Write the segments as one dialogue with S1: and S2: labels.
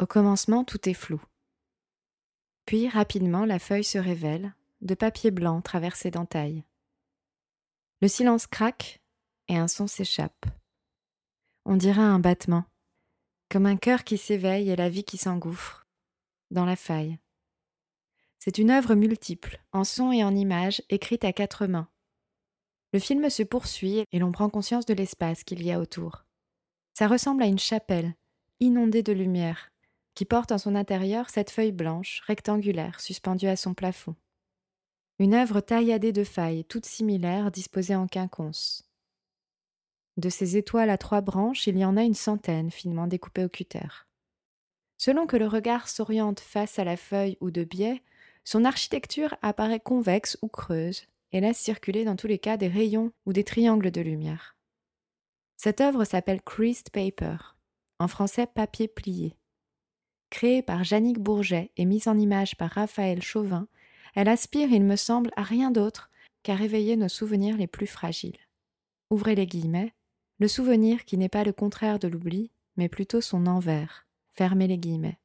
S1: Au commencement, tout est flou. Puis, rapidement, la feuille se révèle, de papier blanc traversé d'entailles. Le silence craque et un son s'échappe. On dirait un battement, comme un cœur qui s'éveille et la vie qui s'engouffre, dans la faille. C'est une œuvre multiple, en son et en images, écrite à quatre mains. Le film se poursuit et l'on prend conscience de l'espace qu'il y a autour. Ça ressemble à une chapelle, inondée de lumière, qui porte en son intérieur cette feuille blanche, rectangulaire, suspendue à son plafond. Une œuvre tailladée de failles, toutes similaires, disposées en quinconce. De ces étoiles à trois branches, il y en a une centaine, finement découpées au cutter. Selon que le regard s'oriente face à la feuille ou de biais, son architecture apparaît convexe ou creuse et laisse circuler dans tous les cas des rayons ou des triangles de lumière. Cette œuvre s'appelle Creased Paper, en français papier plié. Créée par Jannick Bourget et mise en image par Raphaël Chauvin, elle aspire, il me semble, à rien d'autre qu'à réveiller nos souvenirs les plus fragiles. Ouvrez les guillemets, le souvenir qui n'est pas le contraire de l'oubli, mais plutôt son envers. Fermez les guillemets.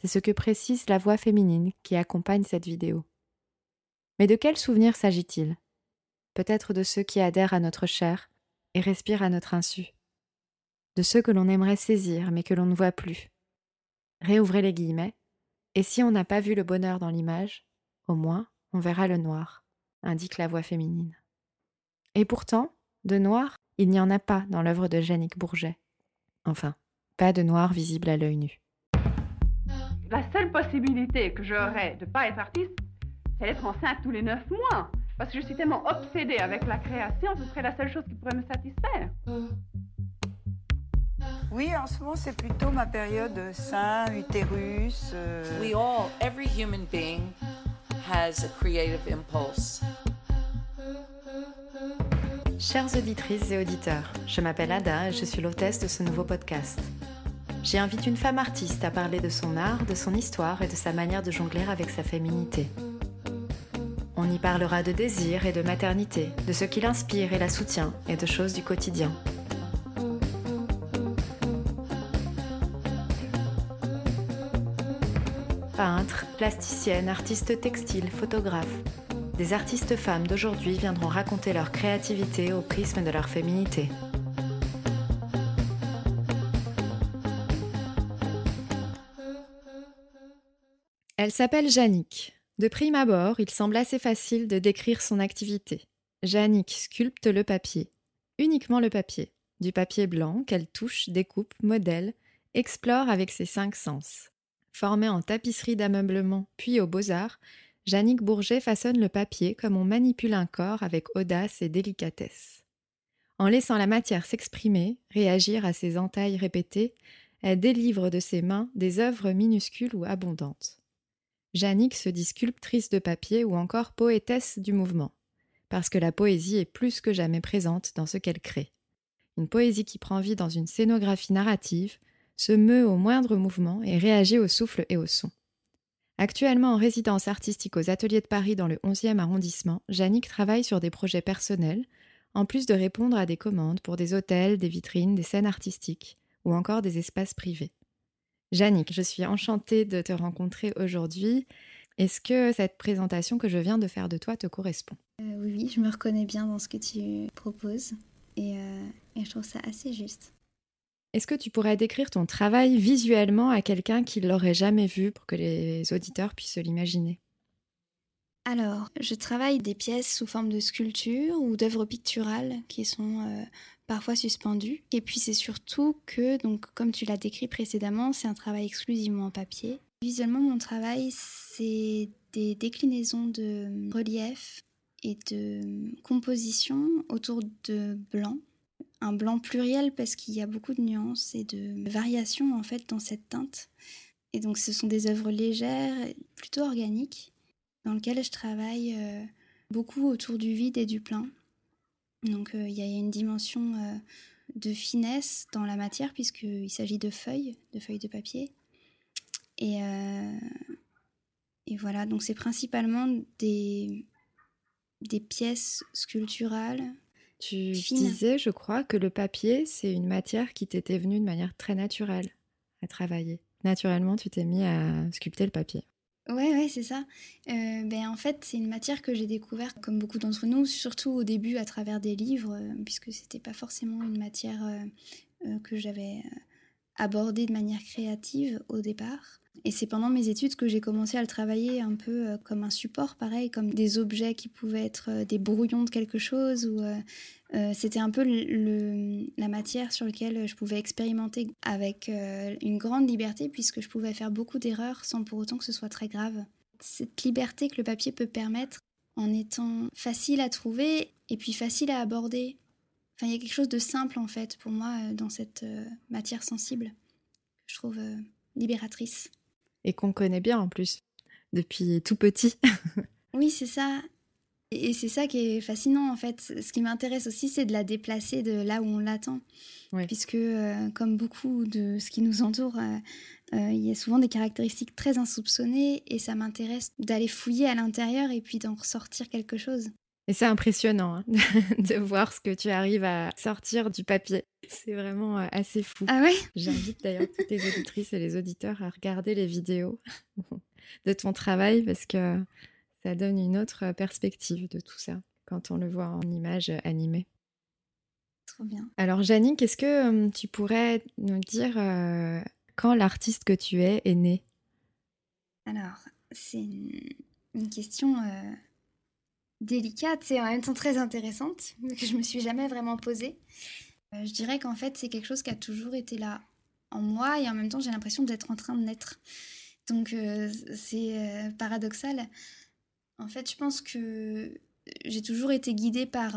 S1: C'est ce que précise la voix féminine qui accompagne cette vidéo. Mais de quel souvenir s'agit-il? Peut-être de ceux qui adhèrent à notre chair et respirent à notre insu. De ceux que l'on aimerait saisir mais que l'on ne voit plus. Réouvrez les guillemets. Et si on n'a pas vu le bonheur dans l'image, au moins on verra le noir, indique la voix féminine. Et pourtant, de noir, il n'y en a pas dans l'œuvre de Jannick Bourget. Enfin, pas de noir visible à l'œil nu.
S2: La seule possibilité que j'aurais de ne pas être artiste, c'est d'être enceinte tous les neuf mois. Parce que je suis tellement obsédée avec la création, ce serait la seule chose qui pourrait me satisfaire.
S3: Oui, en ce moment, c'est plutôt ma période sein, utérus. euh,
S4: We all, every human being has a creative impulse.
S1: Chères auditrices et auditeurs, je m'appelle Ada et je suis l'hôtesse de ce nouveau podcast. J'y invite une femme artiste à parler de son art, de son histoire et de sa manière de jongler avec sa féminité. On y parlera de désir et de maternité, de ce qui l'inspire et la soutient et de choses du quotidien. Plasticiennes, artistes textiles, photographes, des artistes femmes d'aujourd'hui viendront raconter leur créativité au prisme de leur féminité. Elle s'appelle Jannick. De prime abord, il semble assez facile de décrire son activité. Jannick sculpte le papier, uniquement le papier, du papier blanc qu'elle touche, découpe, modèle, explore avec ses cinq sens. Formée en tapisserie d'ameublement puis aux beaux-arts, Jannick Bourget façonne le papier comme on manipule un corps avec audace et délicatesse. En laissant la matière s'exprimer, réagir à ses entailles répétées, elle délivre de ses mains des œuvres minuscules ou abondantes. Jannick se dit sculptrice de papier ou encore poétesse du mouvement, parce que la poésie est plus que jamais présente dans ce qu'elle crée. Une poésie qui prend vie dans une scénographie narrative, se meut au moindre mouvement et réagit au souffle et au son. Actuellement en résidence artistique aux Ateliers de Paris dans le 11e arrondissement, Jannick travaille sur des projets personnels, en plus de répondre à des commandes pour des hôtels, des vitrines, des scènes artistiques ou encore des espaces privés. Jannick, je suis enchantée de te rencontrer aujourd'hui. Est-ce que cette présentation que je viens de faire de toi te correspond?
S5: Euh, oui, oui, je me reconnais bien dans ce que tu proposes et, euh, et je trouve ça assez juste.
S1: Est-ce que tu pourrais décrire ton travail visuellement à quelqu'un qui ne l'aurait jamais vu pour que les auditeurs puissent se l'imaginer?
S5: Alors, je travaille des pièces sous forme de sculpture ou d'œuvres picturales qui sont euh, parfois suspendues. Et puis c'est surtout que, donc, comme tu l'as décrit précédemment, c'est un travail exclusivement en papier. Visuellement, mon travail, c'est des déclinaisons de relief et de composition autour de blanc. Un blanc pluriel parce qu'il y a beaucoup de nuances et de variations en fait dans cette teinte. Et donc ce sont des œuvres légères, plutôt organiques, dans lesquelles je travaille euh, beaucoup autour du vide et du plein. Donc euh, il y a une dimension euh, de finesse dans la matière puisqu'il s'agit de feuilles, de feuilles de papier. Et, et voilà, donc c'est principalement des, des pièces sculpturales.
S1: Tu
S5: Fine.
S1: disais, je crois, que le papier, c'est une matière qui t'était venue de manière très naturelle à travailler. naturellement, tu t'es mis à sculpter le papier.
S5: Ouais, ouais, c'est ça. Euh, ben, en fait, c'est une matière que j'ai découverte, comme beaucoup d'entre nous, surtout au début à travers des livres, euh, puisque c'était pas forcément une matière euh, que j'avais abordée de manière créative au départ. Et c'est pendant mes études que j'ai commencé à le travailler un peu euh, comme un support, pareil, comme des objets qui pouvaient être euh, des brouillons de quelque chose. Ou euh, c'était un peu la matière sur laquelle je pouvais expérimenter avec une grande liberté, puisque je pouvais faire beaucoup d'erreurs sans pour autant que ce soit très grave. Cette liberté que le papier peut permettre en étant facile à trouver et puis facile à aborder. Enfin, il y a quelque chose de simple en fait pour moi dans cette matière sensible que je trouve libératrice
S1: et qu'on connaît bien en plus depuis tout petit.
S5: oui, c'est ça. Et c'est ça qui est fascinant en fait. Ce qui m'intéresse aussi, c'est de la déplacer de là où on l'attend. Puisque, euh, comme beaucoup de ce qui nous entoure, euh, euh, il y a souvent des caractéristiques très insoupçonnées et ça m'intéresse d'aller fouiller à l'intérieur et puis d'en ressortir quelque chose.
S1: Et c'est impressionnant hein, de voir ce que tu arrives à sortir du papier. C'est vraiment euh, assez fou.
S5: Ah ouais?
S1: J'invite d'ailleurs toutes les auditrices et les auditeurs à regarder les vidéos de ton travail parce que ça donne une autre perspective de tout ça quand on le voit en image animée.
S5: Trop bien.
S1: Alors Janine, qu'est-ce que tu pourrais nous dire euh, quand l'artiste que tu es est né?
S5: Alors, c'est une, question... Euh, délicate et en même temps très intéressante, que je me suis jamais vraiment posée. Euh, je dirais qu'en fait, c'est quelque chose qui a toujours été là en moi et en même temps, j'ai l'impression d'être en train de naître. Donc, euh, c'est euh, paradoxal. En fait, je pense que j'ai toujours été guidée par,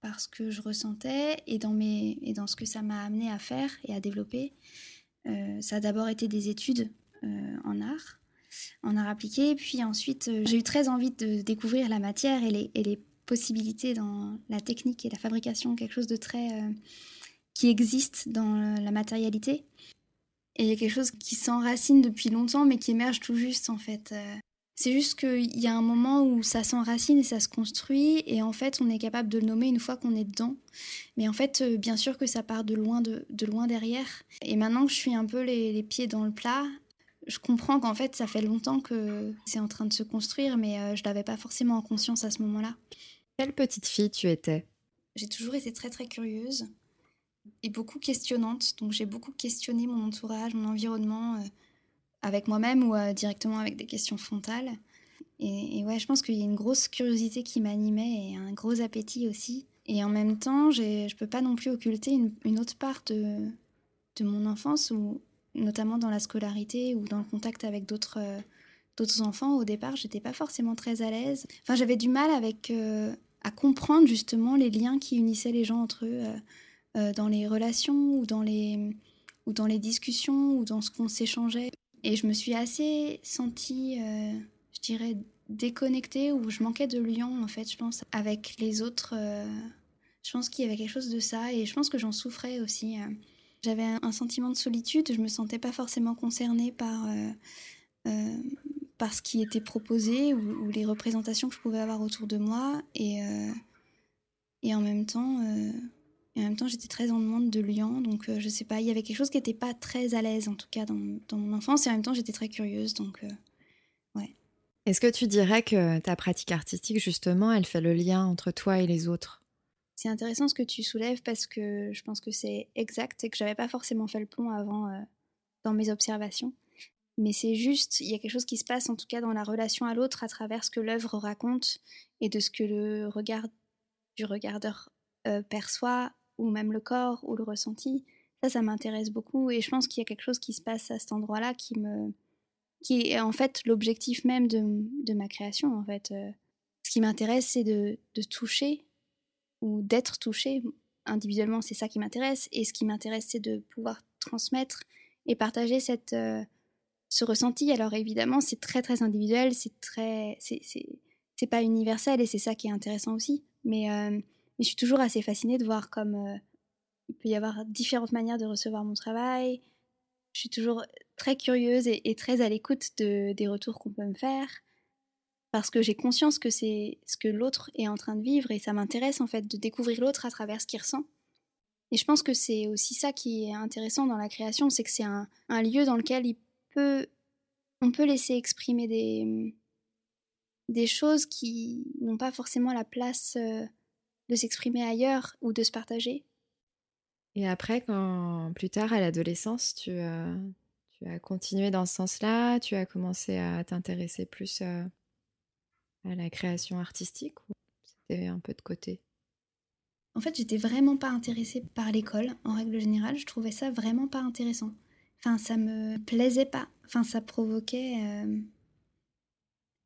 S5: par ce que je ressentais et dans, mes, et dans ce que ça m'a amené à faire et à développer. ça a d'abord été des études en art en art appliqué. Puis ensuite, euh, j'ai eu très envie de découvrir la matière et les, possibilités dans la technique et la fabrication, quelque chose de très euh, qui existe dans la matérialité. Et il y a quelque chose qui s'enracine depuis longtemps, mais qui émerge tout juste en fait. Euh. C'est juste qu'il y a un moment où ça s'enracine et ça se construit, et en fait, on est capable de le nommer une fois qu'on est dedans. Mais en fait, bien sûr que ça part de loin, de, loin derrière. Et maintenant que je suis un peu les pieds dans le plat, je comprends qu'en fait, ça fait longtemps que c'est en train de se construire, mais euh, je l'avais pas forcément en conscience à ce moment-là.
S1: Quelle petite fille tu étais?
S5: J'ai toujours été très très curieuse et beaucoup questionnante. Donc j'ai beaucoup questionné mon entourage, mon environnement, euh, avec moi-même ou euh, directement avec des questions frontales. Et, ouais, je pense qu'il y a une grosse curiosité qui m'animait et un gros appétit aussi. Et en même temps, je peux pas non plus occulter une, une autre part de, de mon enfance où, notamment dans la scolarité ou dans le contact avec d'autres euh, d'autres enfants. Au départ, j'étais pas forcément très à l'aise. Enfin, j'avais du mal avec euh, à comprendre justement les liens qui unissaient les gens entre eux euh, dans les relations ou dans les ou dans les discussions ou dans ce qu'on s'échangeait. Et je me suis assez sentie, je dirais, déconnectée ou je manquais de lien en fait, je pense, avec les autres. je pense qu'il y avait quelque chose de ça et je pense que j'en souffrais aussi. J'avais un sentiment de solitude, je me sentais pas forcément concernée par, euh, euh, par ce qui était proposé ou, les représentations que je pouvais avoir autour de moi. Et, euh, et en même temps, en même temps j'étais très en demande de lien. Donc je sais pas, il y avait quelque chose qui n'était pas très à l'aise en tout cas dans, dans, mon enfance. Et en même temps, j'étais très curieuse. Donc ouais.
S1: Est-ce que tu dirais que ta pratique artistique, justement, elle fait le lien entre toi et les autres?
S5: C'est intéressant ce que tu soulèves parce que je pense que c'est exact et que j'avais pas forcément fait le pont avant euh, dans mes observations. Mais c'est juste, il y a quelque chose qui se passe en tout cas dans la relation à l'autre à travers ce que l'œuvre raconte et de ce que le regard du regardeur euh, perçoit ou même le corps ou le ressenti. Ça, ça m'intéresse beaucoup et je pense qu'il y a quelque chose qui se passe à cet endroit-là qui me, qui est en fait l'objectif même de, de, ma création en fait. Euh. ce qui m'intéresse, c'est de, de toucher ou d'être touché individuellement, c'est ça qui m'intéresse. Et ce qui m'intéresse, c'est de pouvoir transmettre et partager cette, euh, ce ressenti. Alors évidemment, c'est très très individuel, c'est très, c'est pas universel et c'est ça qui est intéressant aussi. Mais, euh, mais, je suis toujours assez fascinée de voir comme euh, il peut y avoir différentes manières de recevoir mon travail. Je suis toujours très curieuse et, très à l'écoute de, des retours qu'on peut me faire parce que j'ai conscience que c'est ce que l'autre est en train de vivre et ça m'intéresse en fait de découvrir l'autre à travers ce qu'il ressent. Et je pense que c'est aussi ça qui est intéressant dans la création, c'est que c'est un, lieu dans lequel on peut laisser exprimer des, des choses qui n'ont pas forcément la place euh, de s'exprimer ailleurs ou de se partager.
S1: Et après, quand plus tard à l'adolescence, tu, euh, as continué dans ce sens-là, tu as commencé à t'intéresser plus euh, à la création artistique ou c'était un peu de côté?
S5: En fait, j'étais vraiment pas intéressée par l'école en règle générale. Je trouvais ça vraiment pas intéressant. Enfin, ça me plaisait pas. Enfin, ça provoquait euh,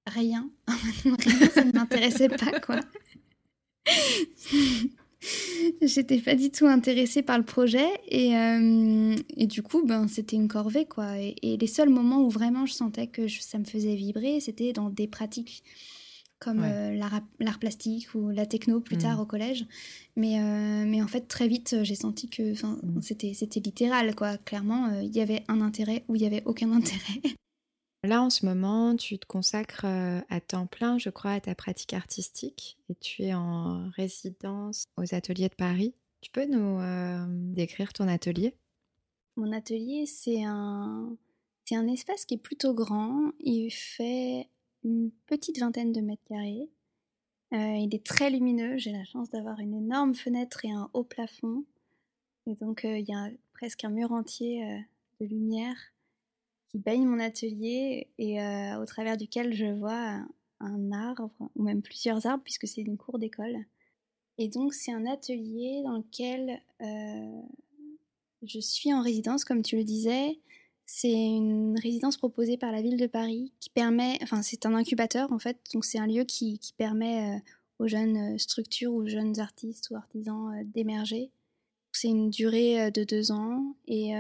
S5: rien. Ça ne m'intéressait pas, quoi. J'étais pas du tout intéressée par le projet et, euh, et du coup, ben, c'était une corvée quoi. Et, les seuls moments où vraiment je sentais que ça me faisait vibrer, c'était dans des pratiques comme
S1: Ouais.
S5: euh, l'art, plastique ou la techno plus tard
S1: Mm.
S5: au collège. Mais, euh, mais en fait, très vite, j'ai senti que enfin,
S1: Mm.
S5: c'était, c'était littéral quoi. Clairement, euh, il y avait un intérêt ou il y avait aucun intérêt.
S1: Là, en ce moment, tu te consacres euh, à temps plein, je crois, à ta pratique artistique et tu es en résidence aux ateliers de Paris. Tu peux nous euh, décrire ton atelier?
S5: Mon atelier, c'est un, c'est un espace qui est plutôt grand. Il fait une petite vingtaine de mètres carrés. Euh, il est très lumineux. J'ai la chance d'avoir une énorme fenêtre et un haut plafond. Et donc, euh, il y a presque un mur entier euh, de lumière qui baigne mon atelier et au travers duquel je vois un, arbre, ou même plusieurs arbres, puisque c'est une cour d'école. Et donc, c'est un atelier dans lequel je suis en résidence, comme tu le disais. C'est une résidence proposée par la ville de Paris qui permet, enfin c'est un incubateur en fait, donc c'est un lieu qui, qui permet euh, aux jeunes euh, structures, aux jeunes artistes ou artisans euh, d'émerger. C'est une durée de deux ans et,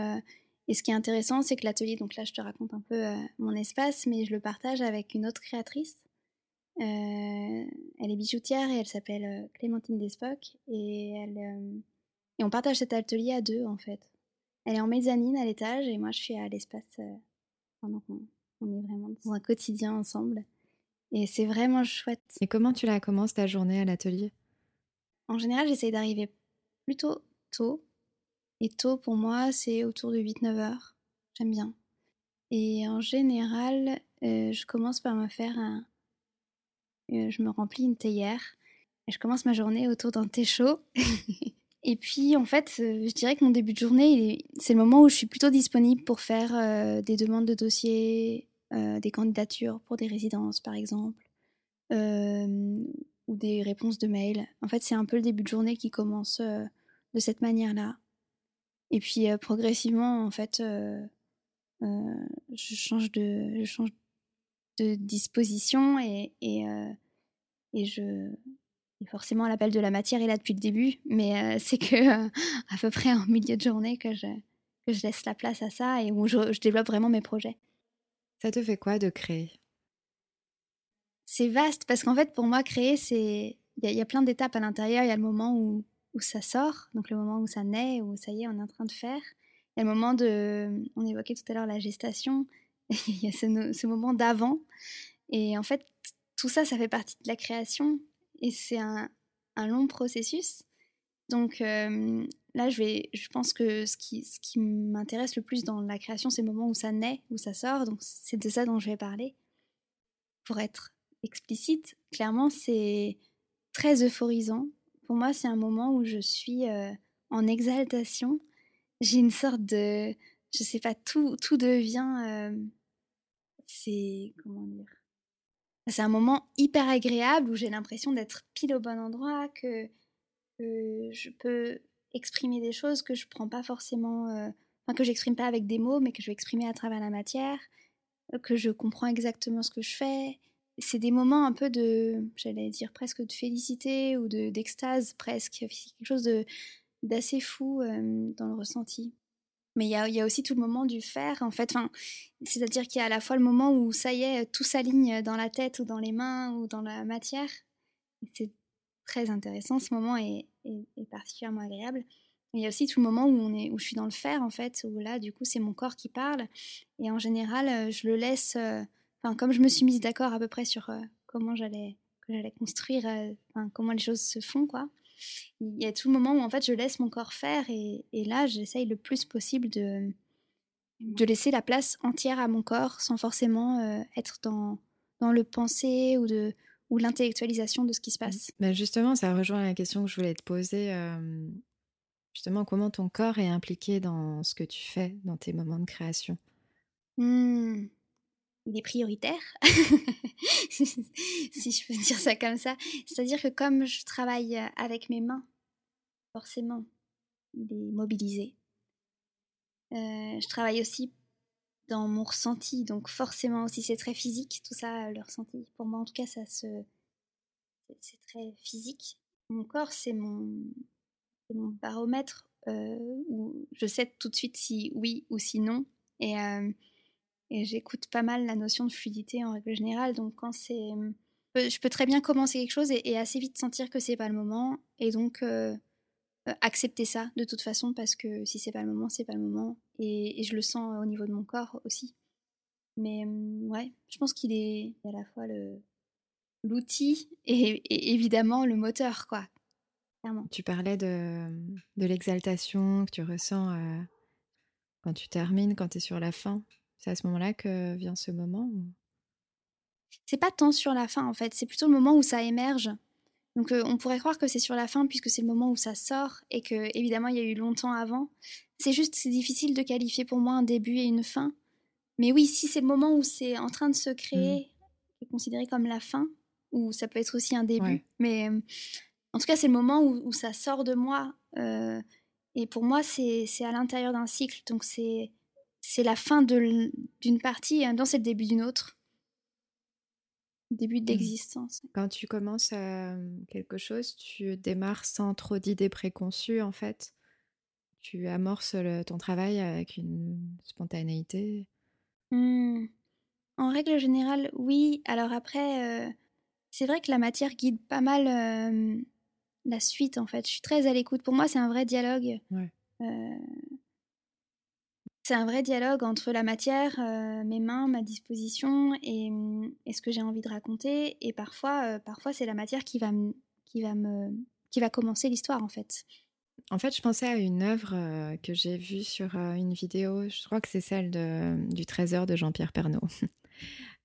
S5: et ce qui est intéressant, c'est que l'atelier, donc là je te raconte un peu mon espace, mais je le partage avec une autre créatrice. Elle est bijoutière et elle s'appelle Clémentine Despoc et elle et on partage cet atelier à deux en fait. Elle est en mezzanine à l'étage et moi je suis à l'espace. Euh, on est vraiment dans un quotidien ensemble. Et c'est vraiment chouette.
S1: Et comment tu la commences ta journée à l'atelier?
S5: En général, j'essaye d'arriver plutôt tôt. Et tôt pour moi, c'est autour de 8-9 heures. J'aime bien. Et en général, euh, je commence par me faire un. euh, je me remplis une théière. Et je commence ma journée autour d'un thé chaud. Et puis, en fait, euh, je dirais que mon début de journée, c'est le moment où je suis plutôt disponible pour faire euh, des demandes de dossiers, euh, des candidatures pour des résidences, par exemple, ou des réponses de mails. En fait, c'est un peu le début de journée qui commence de cette manière-là. Et puis, progressivement, en fait, je change de, disposition et je, et forcément, l'appel de la matière est là depuis le début, mais euh, c'est que euh, à peu près en milieu de journée que je, que je laisse la place à ça et où je, je développe vraiment mes projets.
S1: Ça te fait quoi de créer?
S5: C'est vaste parce qu'en fait, pour moi, créer, c'est. Il y, a- il y a plein d'étapes à l'intérieur. Il y a le moment où, où ça sort, donc le moment où ça naît, où ça y est, on est en train de faire. Il y a le moment de. On évoquait tout à l'heure la gestation. Il y a ce moment d'avant. Et en fait, tout ça, ça fait partie de la création. Et c'est un, long processus. Donc euh, là, je, vais, je pense que ce qui, ce qui m'intéresse le plus dans la création, c'est le moment où ça naît, où ça sort. Donc c'est de ça dont je vais parler. Pour être explicite, clairement, c'est très euphorisant. Pour moi, c'est un moment où je suis euh, en exaltation. J'ai une sorte de, je sais pas, tout, tout devient, euh, c'est comment dire. C'est un moment hyper agréable où j'ai l'impression d'être pile au bon endroit, que, je peux exprimer des choses que je prends pas forcément, euh, enfin que j'exprime pas avec des mots, mais que je vais exprimer à travers la matière, euh, que je comprends exactement ce que je fais. C'est des moments un peu de, j'allais dire presque de félicité ou de d'extase presque, C'est quelque chose de d'assez fou euh, dans le ressenti. Mais il y a, aussi tout le moment du faire, en fait. Enfin, C'est-à-dire qu'il y a à la fois le moment où ça y est, tout s'aligne dans la tête ou dans les mains ou dans la matière. C'est très intéressant, ce moment est, particulièrement agréable. Il y a aussi tout le moment où, on est, où je suis dans le faire, en fait, où là, du coup, c'est mon corps qui parle. Et en général, euh, je le laisse... euh, comme je me suis mise d'accord à peu près sur euh, comment j'allais construire, comment les choses se font, quoi. Il y a tout le moment où en fait je laisse mon corps faire et, et là j'essaye le plus possible de, de laisser la place entière à mon corps sans forcément euh, être dans, dans le penser ou, de, ou l'intellectualisation de ce qui se passe.
S1: Ben justement, ça rejoint la question que je voulais te poser. euh, justement, comment ton corps est impliqué dans ce que tu fais, dans tes moments de création?
S5: Hmm, Il est prioritaire, si je peux dire ça comme ça. C'est-à-dire que comme je travaille euh, avec mes mains, forcément, il est mobilisé. Euh, je travaille aussi dans mon ressenti, donc forcément aussi c'est très physique, tout ça, le ressenti. Pour moi, en tout cas, ça se, c'est- très physique. Mon corps, c'est mon, baromètre euh, où je sais tout de suite si oui ou si non. Euh, et j'écoute pas mal la notion de fluidité en règle générale. Donc quand c'est, euh, je peux très bien commencer quelque chose et, assez vite sentir que c'est pas le moment. Et donc euh, euh, accepter ça de toute façon parce que si c'est pas le moment, c'est pas le moment. Et, je le sens au niveau de mon corps aussi. Mais ouais, je pense qu'il est à la fois le l'outil et, évidemment le moteur, quoi. Clairement.
S1: Tu parlais de, de l'exaltation que tu ressens quand tu termines, quand tu es sur la fin. C'est à ce moment-là que vient ce moment
S5: C'est pas tant sur la fin en fait, c'est plutôt le moment où ça émerge. Donc euh, on pourrait croire que c'est sur la fin puisque c'est le moment où ça sort et que évidemment il y a eu longtemps avant. C'est juste c'est difficile de qualifier pour moi un début et une fin. Mais oui, si c'est le moment où c'est en train de se créer, qui est considéré comme la fin, ou ça peut être aussi un début.
S1: Ouais.
S5: Mais euh, en tout cas c'est le moment où, où ça sort de moi. euh, et pour moi c'est à l'intérieur d'un cycle, donc c'est c'est la fin d'une partie et en c'est le début d'une autre. Début d'existence.
S1: Quand tu commences euh, quelque chose, tu démarres sans trop d'idées préconçues en fait. Tu amorces le- ton travail avec une spontanéité.
S5: Hmm. En règle générale, oui. Alors après, euh, c'est vrai que la matière guide pas mal euh, la suite, en fait. Je suis très à l'écoute. Pour moi, c'est un vrai dialogue.
S1: Ouais.
S5: Euh, c'est un vrai dialogue entre la matière, euh, mes mains, ma disposition et, hum, et ce que j'ai envie de raconter. Et parfois, euh, parfois c'est la matière qui va me, qui va me, qui va commencer l'histoire, en fait.
S1: En fait, je pensais à une œuvre euh, que j'ai vue sur une vidéo. Je crois que c'est celle de- du Trésor de Jean-Pierre Pernaut.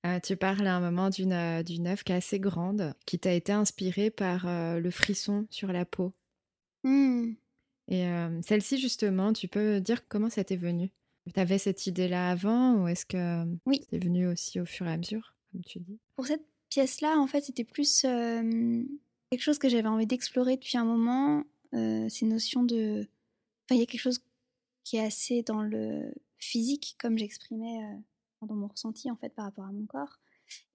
S1: Euh, tu parles à un moment d'une d'une œuvre qui est assez grande, qui t'a été inspirée par le frisson sur la peau.
S5: Hmm.
S1: Et euh, celle-ci, justement, tu peux dire comment ça t'est venu? Tu avais cette idée-là avant ou est-ce que
S5: Oui.
S1: c'est venu aussi au fur et à mesure, comme tu dis?
S5: Pour cette pièce-là, en fait, c'était plus euh, quelque chose que j'avais envie d'explorer depuis un moment. euh, ces notions de. Enfin, il y a quelque chose qui est assez dans le physique, comme j'exprimais euh, dans mon ressenti, en fait, par rapport à mon corps.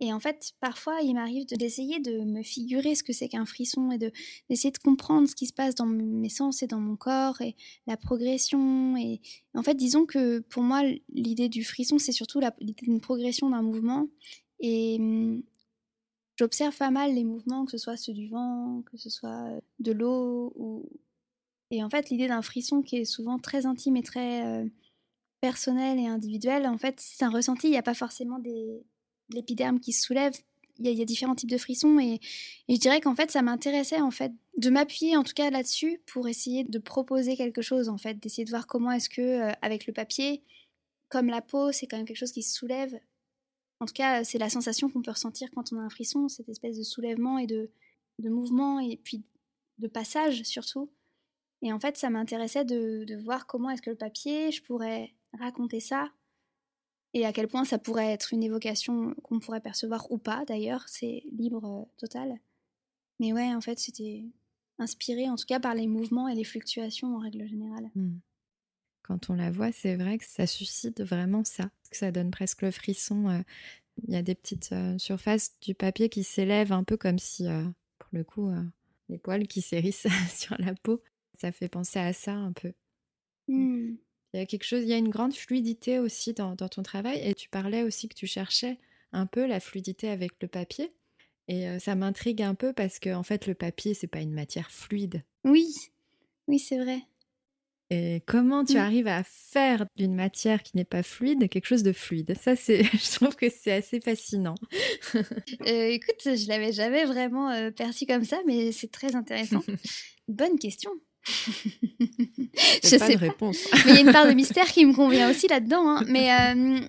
S5: Et en fait, parfois, il m'arrive de- d'essayer de me figurer ce que c'est qu'un frisson et de- d'essayer de comprendre ce qui se passe dans mes sens et dans mon corps et la progression. Et en fait, disons que pour moi, l'idée du frisson, c'est surtout l'idée d'une progression d'un mouvement. Et hum, j'observe pas mal les mouvements, que ce soit ceux du vent, que ce soit euh, de l'eau. Et en fait, l'idée d'un frisson qui est souvent très intime et très euh, personnel et individuel, en fait, c'est un ressenti. Il n'y a pas forcément des... de l'épiderme qui se soulève. Il y, a, différents types de frissons. Et, je dirais qu'en fait, ça m'intéressait en fait de m'appuyer en tout cas là-dessus pour essayer de proposer quelque chose, en fait, d'essayer de voir comment est-ce que, euh, avec le papier, comme la peau, c'est quand même quelque chose qui se soulève. En tout cas, c'est la sensation qu'on peut ressentir quand on a un frisson, cette espèce de soulèvement et de, de mouvement et puis de passage surtout. Et en fait, ça m'intéressait de, de voir comment est-ce que le papier, je pourrais raconter ça et à quel point ça pourrait être une évocation qu'on pourrait percevoir ou pas d'ailleurs, c'est libre euh, total. Mais ouais, en fait, c'était inspiré en tout cas par les mouvements et les fluctuations en règle générale.
S1: Hmm. Quand on la voit, c'est vrai que ça suscite vraiment ça, que ça donne presque le frisson. euh, Il y a des petites euh, surfaces du papier qui s'élèvent un peu comme si, pour le coup, les poils qui s'hérissent sur la peau. Ça fait penser à ça un peu.
S5: Hmm.
S1: Il y a quelque chose, il y a une grande fluidité aussi dans, dans ton travail. Et tu parlais aussi que tu cherchais un peu la fluidité avec le papier. Et euh, ça m'intrigue un peu parce que en fait, le papier, c'est pas une matière fluide.
S5: Oui, oui, c'est vrai.
S1: Et comment tu
S5: Mm.
S1: arrives à faire d'une matière qui n'est pas fluide quelque chose de fluide? Ça, c'est, je trouve que c'est assez fascinant.
S5: Euh, écoute, je l'avais jamais vraiment euh, perçu comme ça, mais c'est très intéressant. Bonne question. je
S1: pas
S5: sais
S1: de
S5: pas.
S1: réponse.
S5: Mais il y a une part de mystère qui me convient aussi là-dedans. hein. Mais, euh,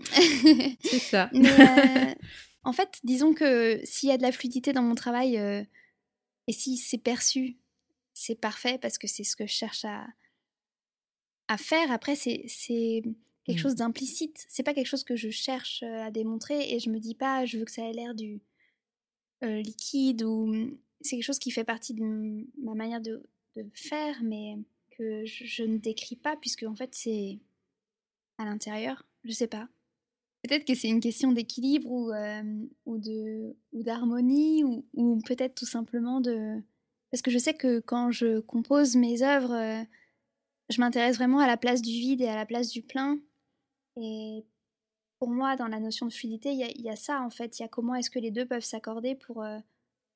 S1: c'est ça.
S5: mais, euh, en fait, disons que s'il y a de la fluidité dans mon travail euh, et si c'est perçu, c'est parfait parce que c'est ce que je cherche à, à faire. Après, c'est quelque
S1: Mm.
S5: chose d'implicite. C'est pas quelque chose que je cherche à démontrer et je me dis pas je veux que ça ait l'air du liquide ou c'est quelque chose qui fait partie de ma manière de, de faire, mais que je, ne décris pas puisque en fait c'est à l'intérieur. Je sais pas. Peut-être que c'est une question d'équilibre ou, euh, ou ou d'harmonie ou, ou peut-être tout simplement de parce que je sais que quand je compose mes œuvres, euh, je m'intéresse vraiment à la place du vide et à la place du plein. Et pour moi, dans la notion de fluidité, il y a, il y a ça en fait. Il y a comment est-ce que les deux peuvent s'accorder pour, euh,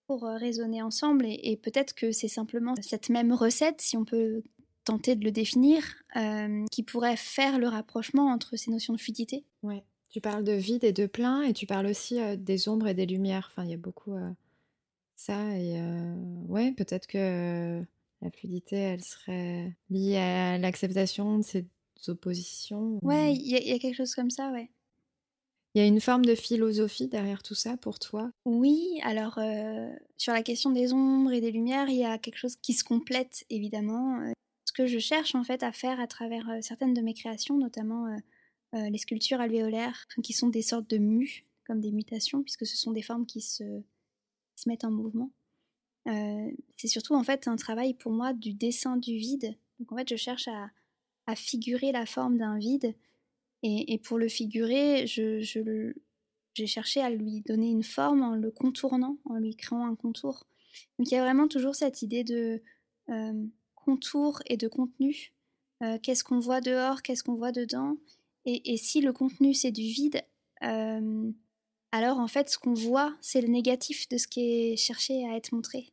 S5: pour euh, résonner ensemble. Et, et peut-être que c'est simplement cette même recette, si on peut tenter de le définir, euh, qui pourrait faire le rapprochement entre ces notions de fluidité.
S1: Ouais. Tu parles de vide et de plein, et tu parles aussi euh, des ombres et des lumières. Enfin, il y a beaucoup euh, ça. Et ouais, peut-être que la fluidité, elle serait liée à l'acceptation de ces oppositions. ou-
S5: Ouais, il y, y a quelque chose comme ça, ouais.
S1: Il y a une forme de philosophie derrière tout ça pour toi?
S5: Oui, alors euh, sur la question des ombres et des lumières, il y a quelque chose qui se complète évidemment. Euh, Ce que je cherche en fait à faire à travers euh, certaines de mes créations, notamment les sculptures alvéolaires, qui sont des sortes de mues, comme des mutations, puisque ce sont des formes qui se, mettent en mouvement. C'est surtout en fait un travail pour moi du dessin du vide. Donc en fait, je cherche à figurer la forme d'un vide. Et, pour le figurer, j'ai cherché à lui donner une forme en le contournant, en lui créant un contour. Donc il y a vraiment toujours cette idée de euh, contour et de contenu. Euh, qu'est-ce qu'on voit dehors, qu'est-ce qu'on voit dedans? Et, si le contenu c'est du vide, euh, alors en fait ce qu'on voit c'est le négatif de ce qui est cherché à être montré.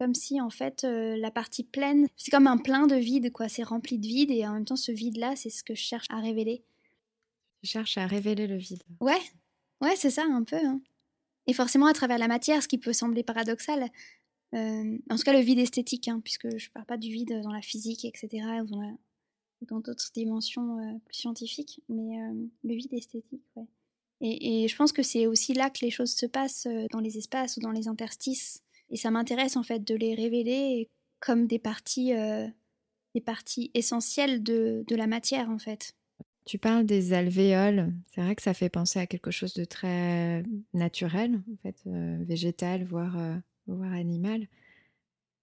S5: Comme si en fait la partie pleine, c'est comme un plein de vide quoi, c'est rempli de vide et en même temps ce vide là c'est ce que je cherche à révéler.
S1: Tu cherches à révéler le vide.
S5: Ouais, ouais, c'est ça, un peu. hein. Et forcément à travers la matière, ce qui peut sembler paradoxal. Euh, en tout cas, le vide esthétique, hein, puisque je parle pas du vide dans la physique, etc., ou dans, d'autres dimensions euh, plus scientifiques, mais euh, le vide esthétique. Et, je pense que c'est aussi là que les choses se passent, dans les espaces ou dans les interstices. Et ça m'intéresse, en fait, de les révéler comme des parties, des parties essentielles de, de la matière, en fait.
S1: Tu parles des alvéoles. C'est vrai que ça fait penser à quelque chose de très naturel, en fait, euh, végétal, voire, euh, voire animal,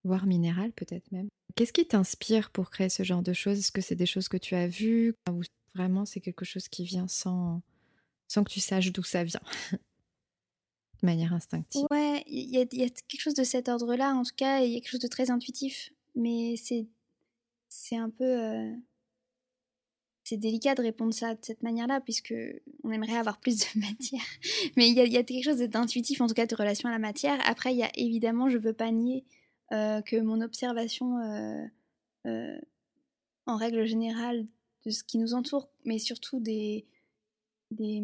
S1: voire minéral peut-être même. Qu'est-ce qui t'inspire pour créer ce genre de choses? Est-ce que c'est des choses que tu as vues? Ou vraiment c'est quelque chose qui vient sans, sans que tu saches d'où ça vient? De manière instinctive.
S5: Ouais, il y, a- quelque chose de cet ordre-là, en tout cas, il y a quelque chose de très intuitif. Mais c'est, c'est un peu. euh, c'est délicat de répondre ça de cette manière-là, puisque on aimerait avoir plus de matière. Mais il y a, quelque chose d'intuitif, en tout cas, de relation à la matière. Après, il y a évidemment, je ne peux pas nier euh, que mon observation, euh, euh, en règle générale, de ce qui nous entoure, mais surtout des, des,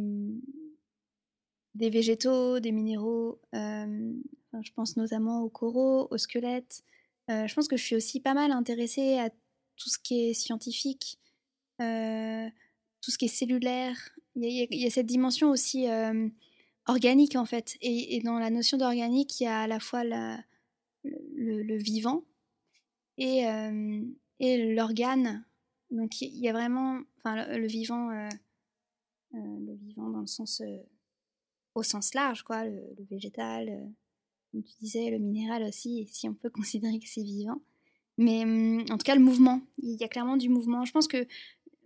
S5: végétaux, des minéraux. je pense notamment aux coraux, aux squelettes. Je pense que je suis aussi pas mal intéressée à tout ce qui est scientifique, tout ce qui est cellulaire. Il y a, cette dimension aussi euh, organique en fait. Et, dans la notion d'organique, il y a à la fois le, vivant et, euh, et l'organe. Donc il y a vraiment, enfin le, vivant, euh, euh, le vivant dans le sens euh, au sens large, quoi, le, le végétal, euh, comme tu disais, le minéral aussi, si on peut considérer que c'est vivant. Mais hum, en tout cas, le mouvement, il y a clairement du mouvement. Je pense que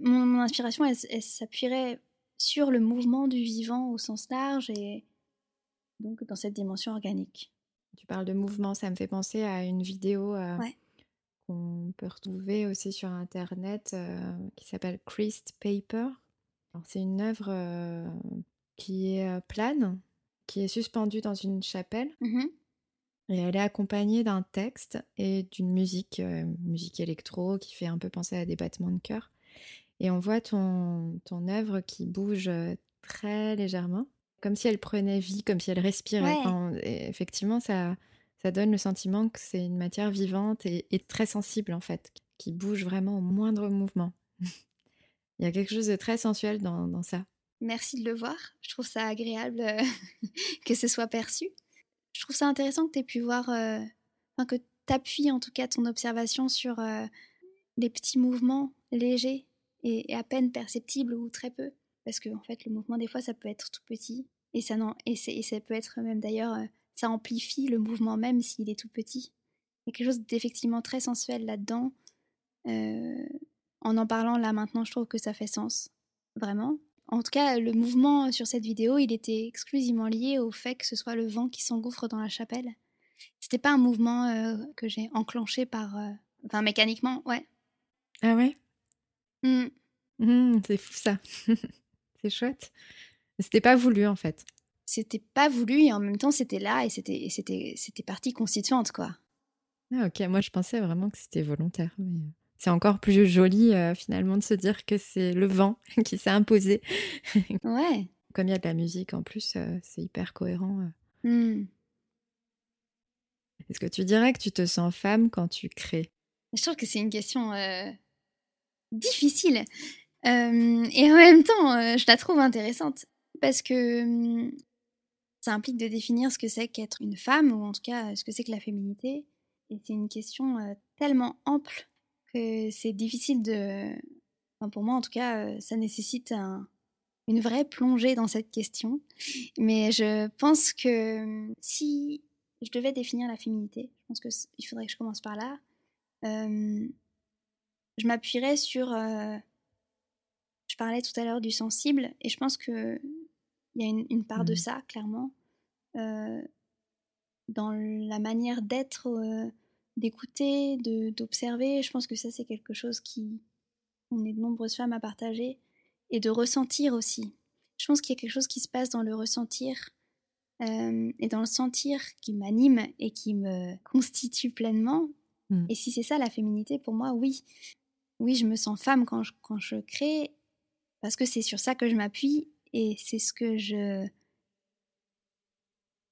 S5: mon, mon inspiration, elle, elle s'appuierait sur le mouvement du vivant au sens large et donc dans cette dimension organique.
S1: Tu parles de mouvement, ça me fait penser à une vidéo euh,
S5: Ouais.
S1: qu'on peut retrouver aussi sur Internet euh, qui s'appelle Christ Paper. C'est une œuvre euh, qui est plane, qui est suspendue dans une chapelle.
S5: Mhm.
S1: Et elle est accompagnée d'un texte et d'une musique, musique électro qui fait un peu penser à des battements de cœur. Et on voit ton, ton œuvre qui bouge très légèrement, comme si elle prenait vie, comme si elle respirait.
S5: Ouais.
S1: Enfin, et effectivement, ça, ça donne le sentiment que c'est une matière vivante et, et très sensible en fait, qui bouge vraiment au moindre mouvement. Il y a quelque chose de très sensuel dans, dans ça.
S5: Merci de le voir. Je trouve ça agréable euh, que ce soit perçu. Je trouve ça intéressant que tu aies pu voir, euh, enfin, que tu appuies en tout cas ton observation sur euh, les petits mouvements légers et, à peine perceptibles ou très peu. Parce que en fait, le mouvement, des fois, ça peut être tout petit. Et ça, non, et, et ça peut être même d'ailleurs, euh, ça amplifie le mouvement même s'il est tout petit. Il y a quelque chose d'effectivement très sensuel là-dedans. Euh, en en parlant là maintenant, je trouve que ça fait sens. Vraiment. En tout cas, le mouvement sur cette vidéo, il était exclusivement lié au fait que ce soit le vent qui s'engouffre dans la chapelle. C'était pas un mouvement euh, que j'ai enclenché par. Enfin, mécaniquement, ouais.
S1: Ah ouais?
S5: Hmm.
S1: Mmh, C'est fou ça. c'est chouette. C'était pas voulu en fait.
S5: C'était pas voulu et en même temps, c'était là et c'était c'était c'était partie constituante, quoi.
S1: Ah, ok, moi je pensais vraiment que c'était volontaire. mais, euh, C'est encore plus joli euh, finalement de se dire que c'est le vent qui s'est imposé.
S5: Ouais.
S1: Comme il y a de la musique en plus, euh, c'est hyper cohérent. euh.
S5: Hmm.
S1: Est-ce que tu dirais que tu te sens femme quand tu crées?
S5: Je trouve que c'est une question difficile. Euh, et en même temps, euh, je la trouve intéressante. Parce que hum, ça implique de définir ce que c'est qu'être une femme, ou en tout cas ce que c'est que la féminité. Et c'est une question euh, tellement ample que c'est difficile de... Pour moi, en tout cas, ça nécessite un- une vraie plongée dans cette question. Mais je pense que hum, si je devais définir la féminité, je pense qu'il faudrait que je commence par là. Je m'appuierais sur. euh, je parlais tout à l'heure du sensible, et je pense que il y a une, une part de
S1: Mhm.
S5: ça, clairement, euh, dans la manière d'être, euh, d'écouter, d'observer. Je pense que ça, c'est quelque chose qui. On est de nombreuses femmes à partager, et de ressentir aussi. Je pense qu'il y a quelque chose qui se passe dans le ressentir euh, et dans le sentir qui m'anime et qui me constitue pleinement.
S1: Mm.
S5: Et si c'est ça la féminité, pour moi, oui. Oui, je me sens femme quand je, quand je crée, parce que c'est sur ça que je m'appuie et c'est ce que je.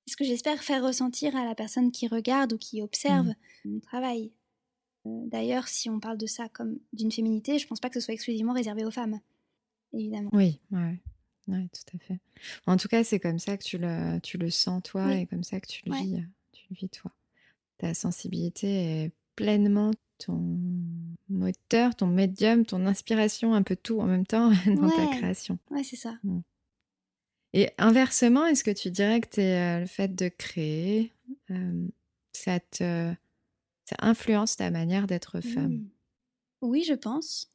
S5: Ce que j'espère faire ressentir à la personne qui regarde ou qui observe
S1: Mm.
S5: mon travail. Euh, D'ailleurs, si on parle de ça comme d'une féminité, je pense pas que ce soit exclusivement réservé aux femmes, évidemment.
S1: Oui, ouais, ouais, tout à fait. En tout cas, c'est comme ça que tu le, tu le sens toi
S5: Oui.
S1: et comme ça que tu le
S5: Ouais.
S1: vis, euh, tu le vis toi. Ta sensibilité est pleinement ton moteur, ton médium, ton inspiration, un peu tout en même temps dans ta création.
S5: Ouais, c'est ça.
S1: Et inversement, est-ce que tu dirais que euh, le fait de créer, euh, ça te, ça influence ta manière d'être femme?
S5: Mm. Oui, je pense.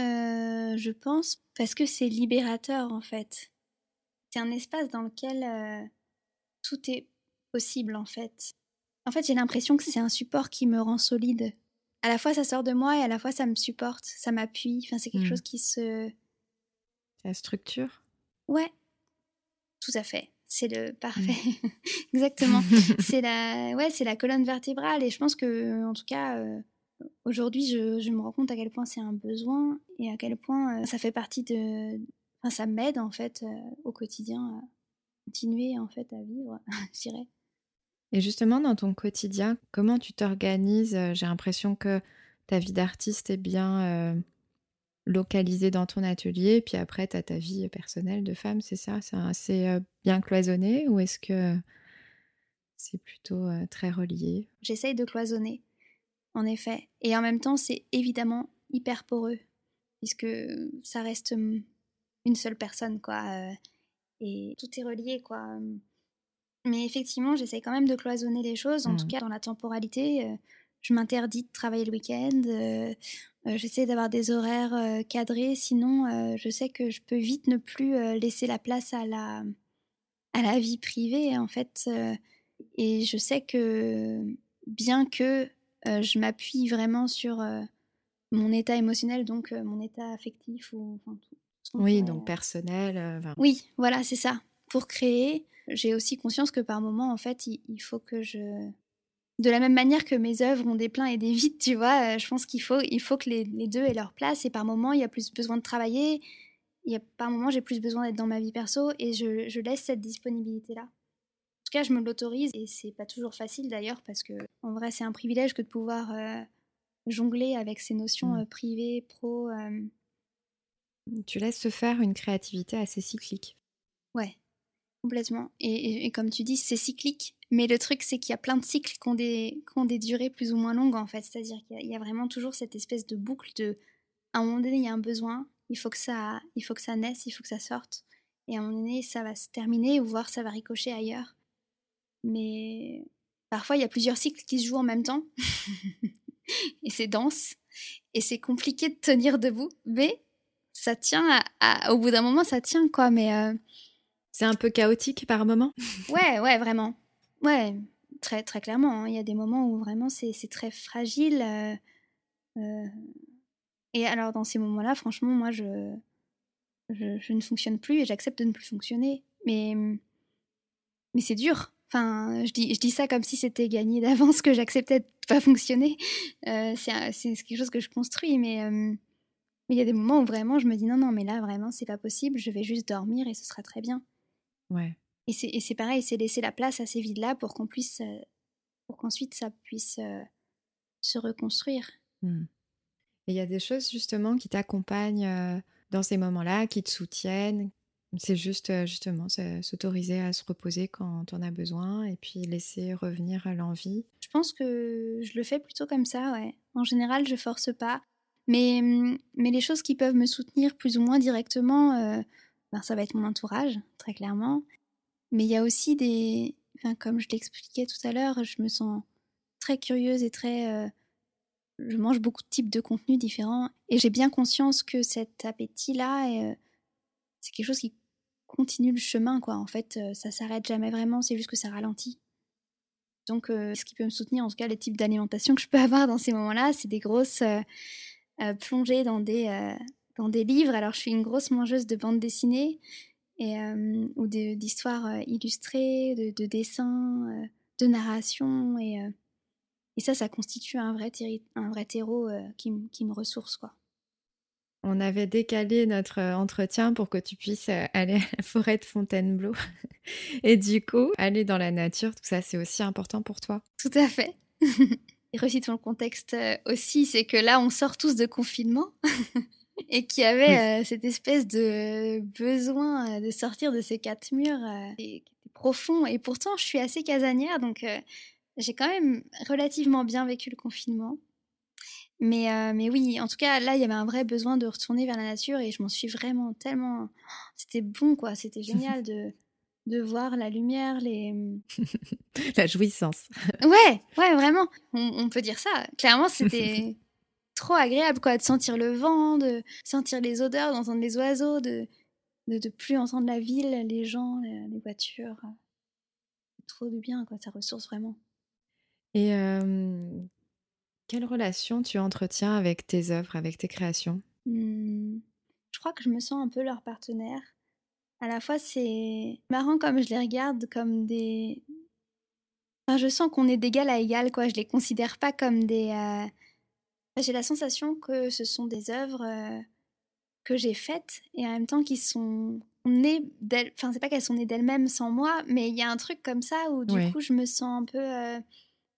S5: Euh, je pense parce que c'est libérateur en fait. C'est un espace dans lequel tout est possible en fait. En fait, j'ai l'impression que c'est un support qui me rend solide. À la fois, ça sort de moi et à la fois, ça me supporte, ça m'appuie. Enfin, c'est quelque
S1: Mm.
S5: chose qui se.
S1: Ta structure?
S5: Ouais, tout à fait. C'est le parfait. Exactement. c'est la, ouais, c'est la colonne vertébrale. Et je pense que, en tout cas, euh, aujourd'hui, je, je me rends compte à quel point c'est un besoin et à quel point euh, ça fait partie de. Enfin, ça m'aide en fait euh, au quotidien à continuer en fait à vivre, je dirais.
S1: Et justement, dans ton quotidien, comment tu t'organises Euh, J'ai l'impression que ta vie d'artiste est bien euh, localisée dans ton atelier, puis après, tu as ta vie personnelle de femme, c'est ça? C'est assez euh, bien cloisonné ou est-ce que c'est plutôt très relié?
S5: J'essaye de cloisonner, en effet. Et en même temps, c'est évidemment hyper poreux, puisque ça reste hum, une seule personne, quoi. et tout est relié, quoi. Mais effectivement, j'essaye quand même de cloisonner les choses, en tout cas dans la temporalité. euh, je m'interdis de travailler le week-end. euh, euh, J'essaie d'avoir des horaires cadrés, sinon je sais que je peux vite ne plus laisser la place à la, à la vie privée, en fait. et je sais que bien que je m'appuie vraiment sur mon état émotionnel, donc mon état affectif ou enfin, tout, tout ce qu'on
S1: Oui, donc personnel. enfin,
S5: oui, voilà, c'est ça. Pour créer, j'ai aussi conscience que par moment, en fait, il, il faut que je de la même manière que mes œuvres ont des pleins et des vides, tu vois, je pense qu'il faut, il faut que les, les, deux aient leur place. Et par moment, il y a plus besoin de travailler. Il y a, par moment, j'ai plus besoin d'être dans ma vie perso et je, je laisse cette disponibilité-là. En tout cas, je me l'autorise et c'est pas toujours facile d'ailleurs parce que en vrai, c'est un privilège que de pouvoir jongler avec ces notions
S1: Mmh.
S5: privées, pro.
S1: Tu laisses se faire une créativité assez cyclique.
S5: Ouais, complètement. Et, comme tu dis, c'est cyclique. Mais le truc, c'est qu'il y a plein de cycles qui ont des, qui ont des durées plus ou moins longues, en fait. C'est-à-dire qu'il y, a- vraiment toujours cette espèce de boucle de. À un moment donné, il y a un besoin, il faut que ça, il faut que ça naisse, il faut que ça sorte. Et à un moment donné, ça va se terminer, ou voir ça va ricocher ailleurs. Mais parfois, il y a plusieurs cycles qui se jouent en même temps. et c'est dense. Et c'est compliqué de tenir debout. Mais ça tient, au bout d'un moment, ça tient, quoi. Mais. euh,
S1: C'est un peu chaotique par moment?
S5: Ouais, ouais, vraiment. Ouais, très, très clairement. hein. Il y a des moments où vraiment c'est très fragile. euh, euh, Et alors, dans ces moments-là, franchement, moi, je, je, ne fonctionne plus et j'accepte de ne plus fonctionner. Mais, mais c'est dur. Enfin, je dis, je dis ça comme si c'était gagné d'avance que j'acceptais de pas fonctionner. Euh, c'est quelque chose que je construis, mais euh, il y a des moments où vraiment je me dis non, non, mais là, vraiment, c'est pas possible. Je vais juste dormir et ce sera très bien.
S1: Ouais.
S5: Et c'est, et c'est pareil, c'est laisser la place à ces vides-là pour qu'on puisse, euh, pour qu'ensuite ça puisse euh, se reconstruire.
S1: Hmm. Et il y a des choses justement qui t'accompagnent euh, dans ces moments-là, qui te soutiennent? C'est juste euh, justement se- s'autoriser à se reposer quand on a besoin et puis laisser revenir l'envie?
S5: Je pense que je le fais plutôt comme ça, ouais. En général, je force pas. Mais, hum, mais les choses qui peuvent me soutenir plus ou moins directement, ben, ça va être mon entourage, très clairement. Mais il y a aussi des... Comme je l'expliquais tout à l'heure, je me sens très curieuse et très... euh, je mange beaucoup de types de contenus différents. Et j'ai bien conscience que cet appétit-là, euh, c'est quelque chose qui continue le chemin, quoi. En fait, euh, ça s'arrête jamais vraiment, c'est juste que ça ralentit. Donc, euh, ce qui peut me soutenir, en tout cas, les types d'alimentation que je peux avoir dans ces moments-là, c'est des grosses plongées dans des, dans des livres. Alors, je suis une grosse mangeuse de bandes dessinées et, euh, ou d'histoires euh, illustrées, de, de dessins, euh, de narration. Et, euh, et ça, ça constitue un vrai, un vrai terreau qui, qui me ressource, quoi.
S1: On avait décalé notre entretien pour que tu puisses aller à la forêt de Fontainebleau. Et du coup, aller dans la nature, tout ça, c'est aussi important pour toi.
S5: Tout à fait. Et resitons le contexte aussi, c'est que là, on sort tous de confinement et qu'il y avait euh, cette espèce de besoin euh, de sortir de ces quatre murs euh, et- qui profond. Et pourtant, je suis assez casanière, donc j'ai quand même relativement bien vécu le confinement. Mais, euh, mais oui, en tout cas, là, il y avait un vrai besoin de retourner vers la nature et je m'en suis vraiment tellement... C'était bon, quoi. C'était génial de, de voir la lumière, les...
S1: La jouissance.
S5: Ouais, ouais, vraiment. On, on peut dire ça. Clairement, c'était trop agréable, quoi, de sentir le vent, de sentir les odeurs, d'entendre les oiseaux, de de, de plus entendre la ville, les gens, les, les voitures. C'est Trop du bien, quoi. Ça ressource vraiment.
S1: Et euh, quelle relation tu entretiens avec tes œuvres, avec tes créations?
S5: Hmm, Je crois que je me sens un peu leur partenaire. À la fois, c'est marrant comme je les regarde comme des. Enfin, je sens qu'on est d'égal à égal, quoi. Je les considère pas comme des. euh, J'ai la sensation que ce sont des œuvres euh, que j'ai faites et en même temps qui sont nées d'elles. Enfin, c'est pas qu'elles sont nées d'elles-mêmes sans moi, mais il y a un truc comme ça où du
S1: Ouais.
S5: coup, je me sens un peu euh,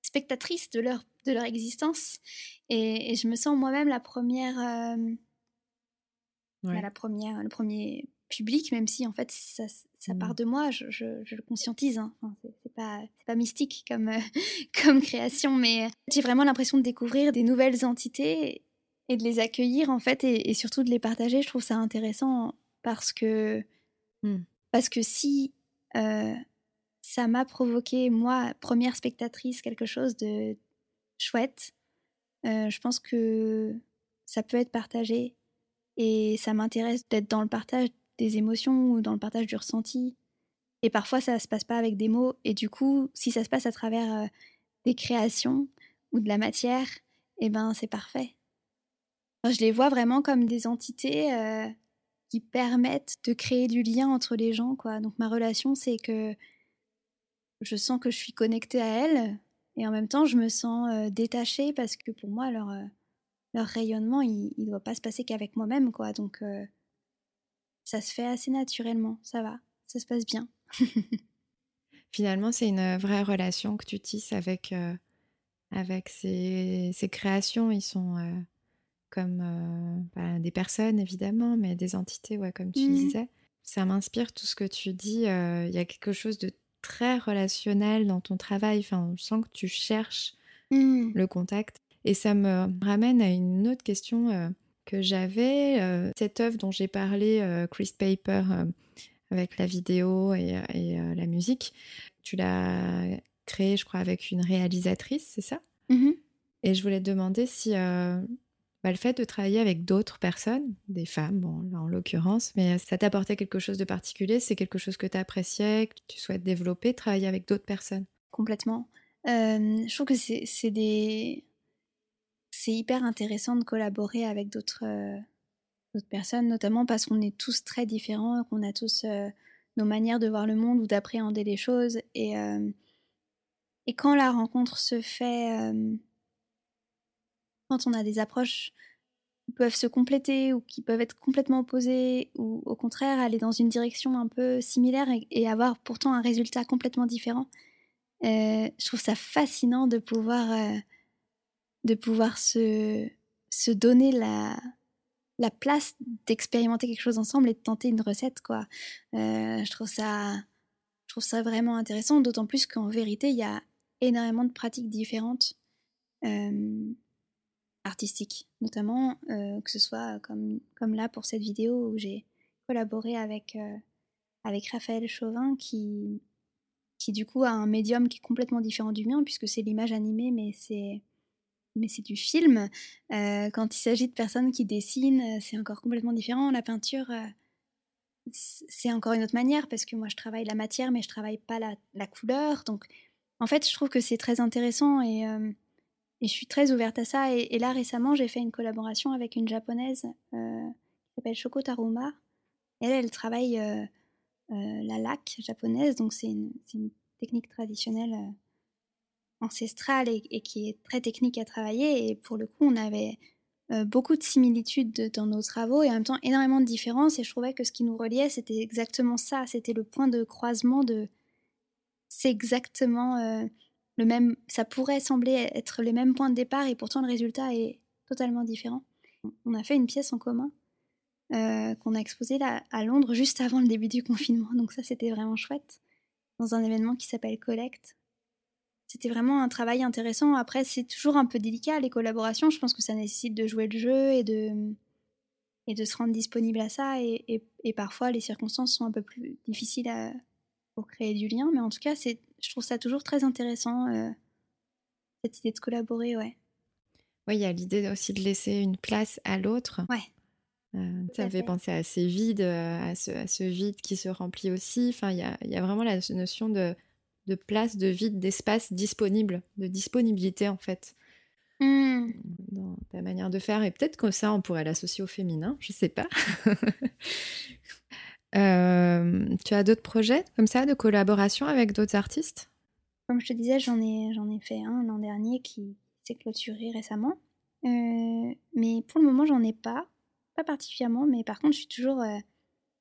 S5: spectatrice de leur, de leur existence et, et je me sens moi-même la première. euh,
S1: Ouais.
S5: bah, la première, le premier public, même si en fait ça, ça part de moi, je, je- je le conscientise. Hein. Enfin, c'est pas, c'est pas mystique comme, euh, comme création, mais j'ai vraiment l'impression de découvrir des nouvelles entités et de les accueillir en fait et, et surtout de les partager. Je trouve ça intéressant parce que,
S1: Mm.
S5: parce que si euh, ça m'a provoqué, moi, première spectatrice, quelque chose de chouette, euh, je pense que ça peut être partagé et ça m'intéresse d'être dans le partage des émotions ou dans le partage du ressenti. Et parfois, ça se passe pas avec des mots. Et du coup, si ça se passe à travers euh, des créations ou de la matière, eh ben, c'est parfait. Je les vois vraiment comme des entités euh, qui permettent de créer du lien entre les gens, quoi. Donc, ma relation, c'est que je sens que je suis connectée à elles et en même temps, je me sens détachée parce que pour moi, leur, leur rayonnement, il ne doit pas se passer qu'avec moi-même, quoi. Donc, ça se fait assez naturellement, ça va, ça se passe bien.
S1: Finalement, c'est une vraie relation que tu tisses avec, avec ces, ces, créations. Ils sont comme bah, des personnes, évidemment, mais des entités, ouais, comme tu mmh. disais. Ça m'inspire tout ce que tu dis. Il y a quelque chose de très relationnel dans ton travail. Enfin, on sent que tu cherches mmh. le contact. Et ça me ramène à une autre question euh, que j'avais. Euh, cette œuvre dont j'ai parlé, euh, Chris Paper, avec la vidéo et, la musique, tu l'as créée, je crois, avec une réalisatrice, c'est ça? Mmh Et je voulais te demander si bah, le fait de travailler avec d'autres personnes, des femmes, bon, là, en l'occurrence, mais ça t'apportait quelque chose de particulier? C'est quelque chose que tu appréciais, que tu souhaites développer, travailler avec d'autres personnes?
S5: Complètement. je trouve que c'est des. C'est hyper intéressant de collaborer avec d'autres personnes, notamment parce qu'on est tous très différents, qu'on a tous nos manières de voir le monde ou d'appréhender les choses. Et, et quand la rencontre se fait quand on a des approches qui peuvent se compléter ou qui peuvent être complètement opposées ou au contraire aller dans une direction un peu similaire et, avoir pourtant un résultat complètement différent. Euh, je trouve ça fascinant de pouvoir, euh, de pouvoir se, se donner la, la place d'expérimenter quelque chose ensemble et de tenter une recette. quoi. Euh, je, trouve ça, je trouve ça vraiment intéressant, d'autant plus qu'en vérité, il y a énormément de pratiques différentes artistique, notamment euh, que ce soit comme, comme là pour cette vidéo où j'ai collaboré avec, euh, avec Raphaël Chauvin qui, qui du coup a un médium qui est complètement différent du mien puisque c'est l'image animée mais c'est mais c'est du film. Euh, quand il s'agit de personnes qui dessinent, c'est encore complètement différent. La peinture, c'est encore une autre manière parce que moi je travaille la matière mais je travaille pas la, couleur. Donc en fait, je trouve que c'est très intéressant et je suis très ouverte à ça. Et, là, récemment, j'ai fait une collaboration avec une japonaise euh, qui s'appelle Shoko Taruma. Elle, elle travaille euh, euh, la laque japonaise, donc c'est une, technique traditionnelle ancestrale et, qui est très technique à travailler. Et pour le coup, on avait beaucoup de similitudes dans nos travaux et en même temps énormément de différences. Et je trouvais que ce qui nous reliait, c'était exactement ça. C'était le point de croisement de. C'est exactement le même, ça pourrait sembler être les mêmes points de départ et pourtant le résultat est totalement différent. On a fait une pièce en commun euh, qu'on a exposée là, à Londres juste avant le début du confinement, donc ça c'était vraiment chouette, dans un événement qui s'appelle Collect. C'était vraiment un travail intéressant. Après, c'est toujours un peu délicat les collaborations. Je pense que ça nécessite de jouer le jeu et de, et de se rendre disponible à ça. Et, et, parfois, les circonstances sont un peu plus difficiles à, pour créer du lien. Mais en tout cas, c'est je trouve ça toujours très intéressant, euh, cette idée de collaborer, ouais.
S1: Oui, il y a l'idée aussi de laisser une place à l'autre.
S5: Ouais.
S1: Euh, ça me fait, penser à ces vides, euh, à ce, à ce, vide qui se remplit aussi. Enfin, il y a, y a, vraiment la notion de, de place, de vide, d'espace disponible, de disponibilité en fait.
S5: Mmh.
S1: Dans ta manière de faire. Et peut-être que ça, on pourrait l'associer au féminin, je sais pas. Euh, tu as d'autres projets comme ça de collaboration avec d'autres artistes?
S5: Comme je te disais, j'en ai, j'en ai fait un l'an dernier qui s'est clôturé récemment. Euh, mais pour le moment, j'en ai pas. Pas particulièrement, mais par contre, je suis toujours euh,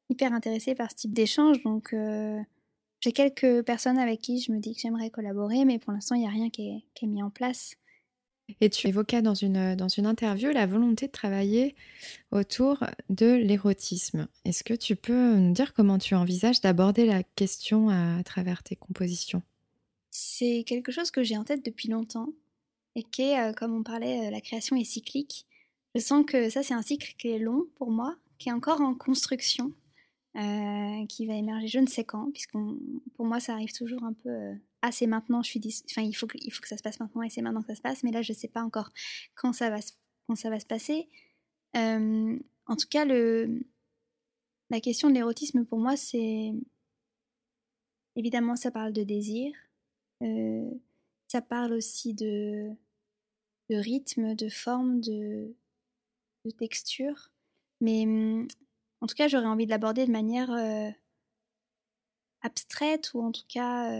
S5: hyper intéressée par ce type d'échange. Donc, j'ai quelques personnes avec qui je me dis que j'aimerais collaborer, mais pour l'instant, il n'y a rien qui est, qui est mis en place.
S1: Et tu évoquais dans une, dans une interview la volonté de travailler autour de l'érotisme. Est-ce que tu peux nous dire comment tu envisages d'aborder la question à, travers tes compositions?
S5: C'est quelque chose que j'ai en tête depuis longtemps et qui est, euh, comme on parlait, euh, la création est cyclique. Je sens que ça, c'est un cycle qui est long pour moi, qui est encore en construction, euh, qui va émerger. Je ne sais quand, puisque pour moi, ça arrive toujours un peu ah c'est maintenant, je suis enfin il faut que, il faut que ça se passe maintenant et c'est maintenant que ça se passe, mais là je sais pas encore quand ça va se, quand ça va se passer. Euh, en tout cas le la question de l'érotisme pour moi c'est évidemment ça parle de désir, euh, ça parle aussi de de rythme, de forme, de de texture, mais en tout cas j'aurais envie de l'aborder de manière euh, abstraite ou en tout cas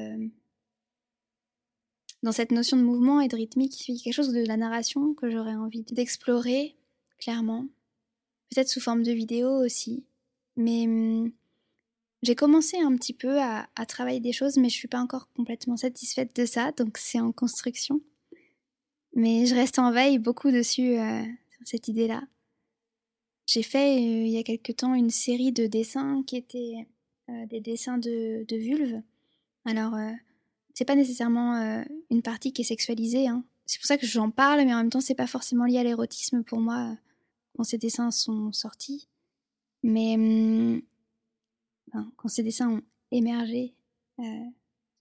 S5: dans cette notion de mouvement et de rythmique, quelque chose de la narration que j'aurais envie d'explorer, clairement. Peut-être sous forme de vidéo aussi. Mais hum, j'ai commencé un petit peu à, travailler des choses, mais je suis pas encore complètement satisfaite de ça, donc c'est en construction. Mais je reste en veille beaucoup dessus, euh, sur cette idée-là. J'ai fait euh, il y a quelque temps une série de dessins qui étaient euh, des dessins de, de vulve. Alors, c'est pas nécessairement une partie qui est sexualisée. Hein. C'est pour ça que j'en parle, mais en même temps, c'est pas forcément lié à l'érotisme pour moi quand ces dessins sont sortis. Mais hum, quand ces dessins ont émergé euh,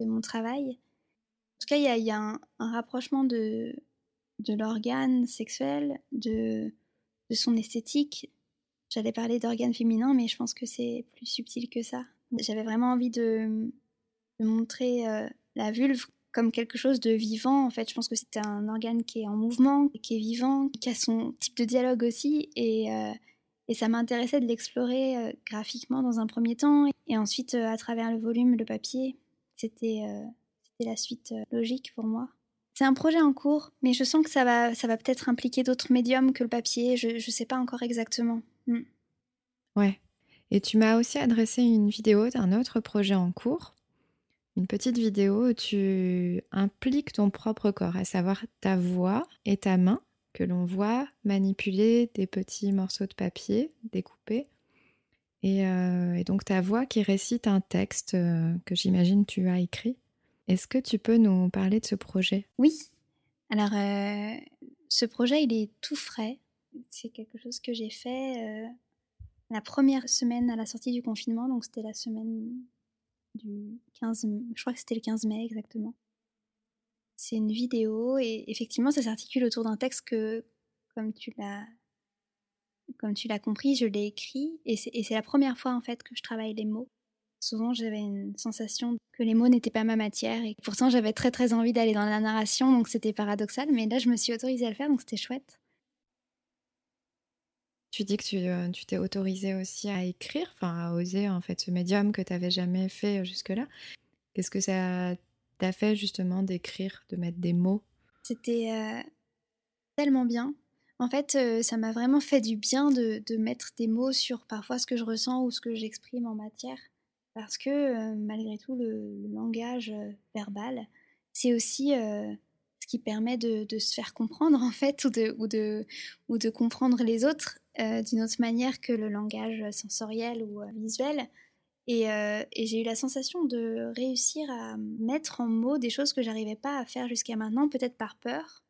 S5: de mon travail, en tout cas, il y a, un, rapprochement de, de l'organe sexuel, de, de son esthétique. J'allais parler d'organe féminin, mais je pense que c'est plus subtil que ça. J'avais vraiment envie de, montrer euh, la vulve comme quelque chose de vivant. En fait, je pense que c'est un organe qui est en mouvement, qui est vivant, qui a son type de dialogue aussi. Et, euh, ça m'intéressait de l'explorer euh, graphiquement dans un premier temps. Et ensuite, à travers le volume, le papier, c'était la suite logique pour moi. C'est un projet en cours, mais je sens que ça va, ça va peut-être impliquer d'autres médiums que le papier. Je ne sais pas encore exactement. Hmm.
S1: Ouais. Et tu m'as aussi adressé une vidéo d'un autre projet en cours une petite vidéo où tu impliques ton propre corps, à savoir ta voix et ta main, que l'on voit manipuler des petits morceaux de papier découpés. Et, euh, donc ta voix qui récite un texte euh, que j'imagine tu as écrit. Est-ce que tu peux nous parler de ce projet?
S5: Oui. Alors, euh, ce projet, il est tout frais. C'est quelque chose que j'ai fait la première semaine à la sortie du confinement, donc c'était la semaine du 15, je crois que c'était le 15 mai exactement. C'est une vidéo et effectivement ça s'articule autour d'un texte que, comme tu l'as, comme tu l'as compris, je l'ai écrit et c'est la première fois en fait que je travaille les mots. Souvent j'avais une sensation que les mots n'étaient pas ma matière et pourtant j'avais très très envie d'aller dans la narration donc c'était paradoxal mais là je me suis autorisée à le faire donc c'était chouette.
S1: Tu dis que tu, euh, tu t'es autorisé aussi à écrire, enfin à oser en fait ce médium que tu n'avais jamais fait euh, jusque-là. Qu'est-ce que ça t'a fait justement d'écrire, de mettre des mots?
S5: C'était euh, tellement bien. En fait, ça m'a vraiment fait du bien de, de, mettre des mots sur parfois ce que je ressens ou ce que j'exprime en matière. Parce que malgré tout, le, langage verbal, c'est aussi ce qui permet de, se faire comprendre en fait ou de, ou de, ou de comprendre les autres d'une autre manière que le langage sensoriel ou visuel. Et, j'ai eu la sensation de réussir à mettre en mots des choses que j'arrivais pas à faire jusqu'à maintenant, peut-être par peur,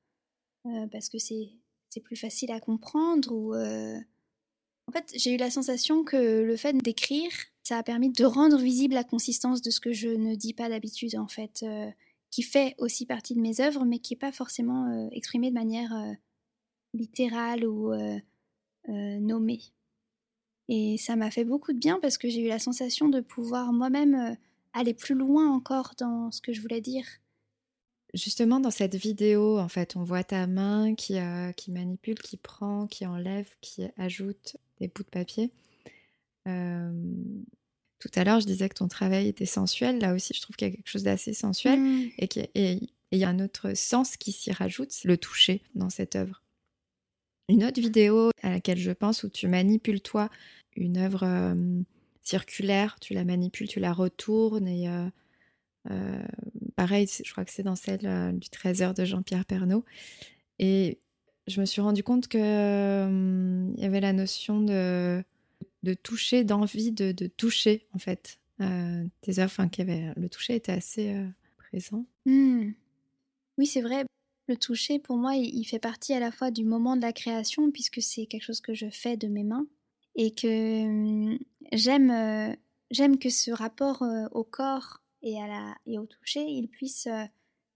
S5: parce que c'est plus facile à comprendre. Ou, En fait, j'ai eu la sensation que le fait d'écrire, ça a permis de rendre visible la consistance de ce que je ne dis pas d'habitude, en fait, qui fait aussi partie de mes œuvres, mais qui n'est pas forcément exprimé de manière littérale ou euh, nommé. Et ça m'a fait beaucoup de bien parce que j'ai eu la sensation de pouvoir moi-même euh, aller plus loin encore dans ce que je voulais dire.
S1: Justement, dans cette vidéo, en fait, on voit ta main euh, qui manipule, qui prend, qui enlève, qui ajoute des bouts de papier. Tout à l'heure, je disais que ton travail était sensuel. Là aussi, je trouve qu'il y a quelque chose d'assez sensuel mmh. et il y a un autre sens qui s'y rajoute, le toucher dans cette œuvre. Une autre vidéo à laquelle je pense où tu manipules toi une œuvre euh, circulaire, tu la manipules, tu la retournes et euh, euh, pareil, je crois que c'est dans celle du Trésor de Jean-Pierre Pernaud. Et je me suis rendu compte que il y avait la notion de, de toucher, d'envie de, de, toucher en fait tes œuvres, enfin, qu'il avait, le toucher était assez présent.
S5: Mmh. Oui, c'est vrai. Le toucher, pour moi, il fait partie à la fois du moment de la création, puisque c'est quelque chose que je fais de mes mains, et que hum, j'aime, euh, j'aime que ce rapport euh, au corps et, à la, et au toucher, il puisse euh,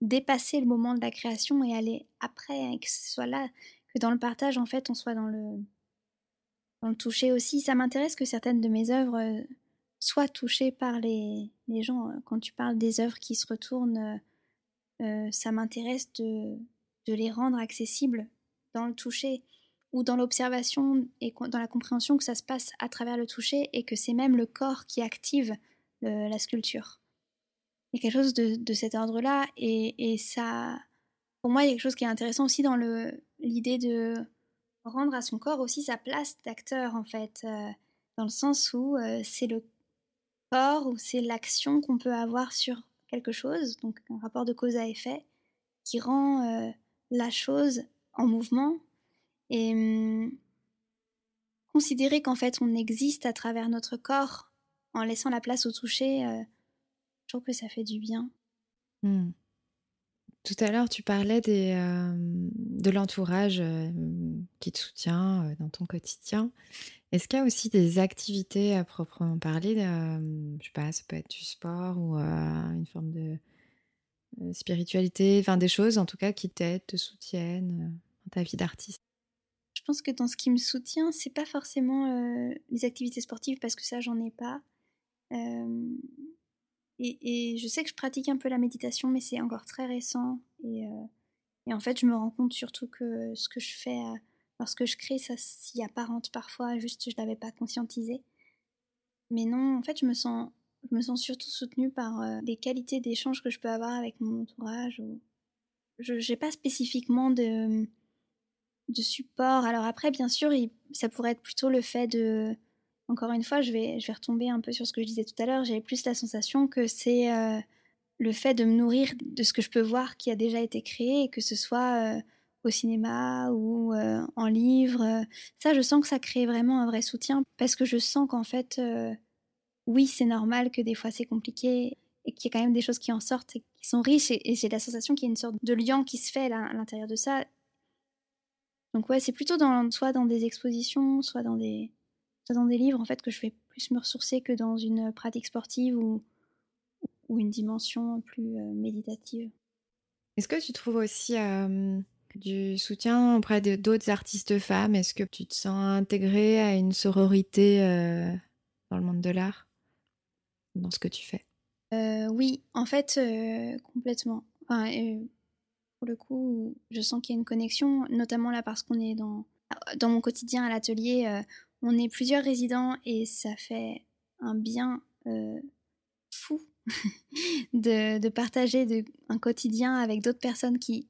S5: dépasser le moment de la création et aller après, hein, que ce soit là, que dans le partage, en fait, on soit dans le, dans le toucher aussi. Ça m'intéresse que certaines de mes œuvres soient touchées par les, les gens. Quand tu parles des œuvres qui se retournent euh, ça m'intéresse de, les rendre accessibles dans le toucher ou dans l'observation et dans la compréhension que ça se passe à travers le toucher et que c'est même le corps qui active la sculpture. il y a quelque chose de, de cet ordre-là. Et, et, ça, pour moi, il y a quelque chose qui est intéressant aussi dans l'idée de rendre à son corps aussi sa place d'acteur, en fait, euh, dans le sens où euh, c'est le corps ou c'est l'action qu'on peut avoir sur quelque chose, donc un rapport de cause à effet, qui rend euh, la chose en mouvement. Et hum, considérer qu'en fait on existe à travers notre corps en laissant la place au toucher, je trouve que ça fait du bien.
S1: Mmh. Tout à l'heure, tu parlais euh, de l'entourage euh, qui te soutient euh, dans ton quotidien. Est-ce qu'il y a aussi des activités à proprement parler Je sais pas, ça peut être du sport ou une forme de spiritualité, enfin des choses en tout cas qui t'aident, te soutiennent dans ta vie d'artiste?
S5: Je pense que dans ce qui me soutient, c'est pas forcément les activités sportives parce que ça, j'en ai pas. Et, je sais que je pratique un peu la méditation, mais c'est encore très récent. Et, euh, en fait, je me rends compte surtout que ce que je fais euh, lorsque je crée, ça s'y apparente parfois, juste je ne l'avais pas conscientisé. Mais non, en fait, je me sens, je me sens surtout soutenue par euh, les qualités d'échange que je peux avoir avec mon entourage. Je n'ai pas spécifiquement de support. Alors après, bien sûr, ça pourrait être plutôt le fait de encore une fois, je vais, je vais retomber un peu sur ce que je disais tout à l'heure. J'ai plus la sensation que c'est euh, le fait de me nourrir de ce que je peux voir qui a déjà été créé, que ce soit euh, au cinéma ou euh, en livre. Ça, je sens que ça crée vraiment un vrai soutien parce que je sens qu'en fait, oui, c'est normal que des fois c'est compliqué et qu'il y a quand même des choses qui en sortent et qui sont riches. Et, j'ai la sensation qu'il y a une sorte de lien qui se fait à l'intérieur de ça. Donc ouais, c'est plutôt soit dans des expositions, soit dans des dans des livres en fait que je vais plus me ressourcer que dans une pratique sportive ou, ou une dimension plus euh, méditative.
S1: Est-ce que tu trouves aussi euh, du soutien auprès d'autres artistes femmes? Est-ce que tu te sens intégrée à une sororité euh, dans le monde de l'art, dans ce que tu fais?
S5: Oui, en fait, complètement. Enfin, pour le coup, je sens qu'il y a une connexion, notamment là parce qu'on est dans, dans mon quotidien à l'atelier, on est plusieurs résidents et ça fait un bien euh, fou de, partager un quotidien avec d'autres personnes qui,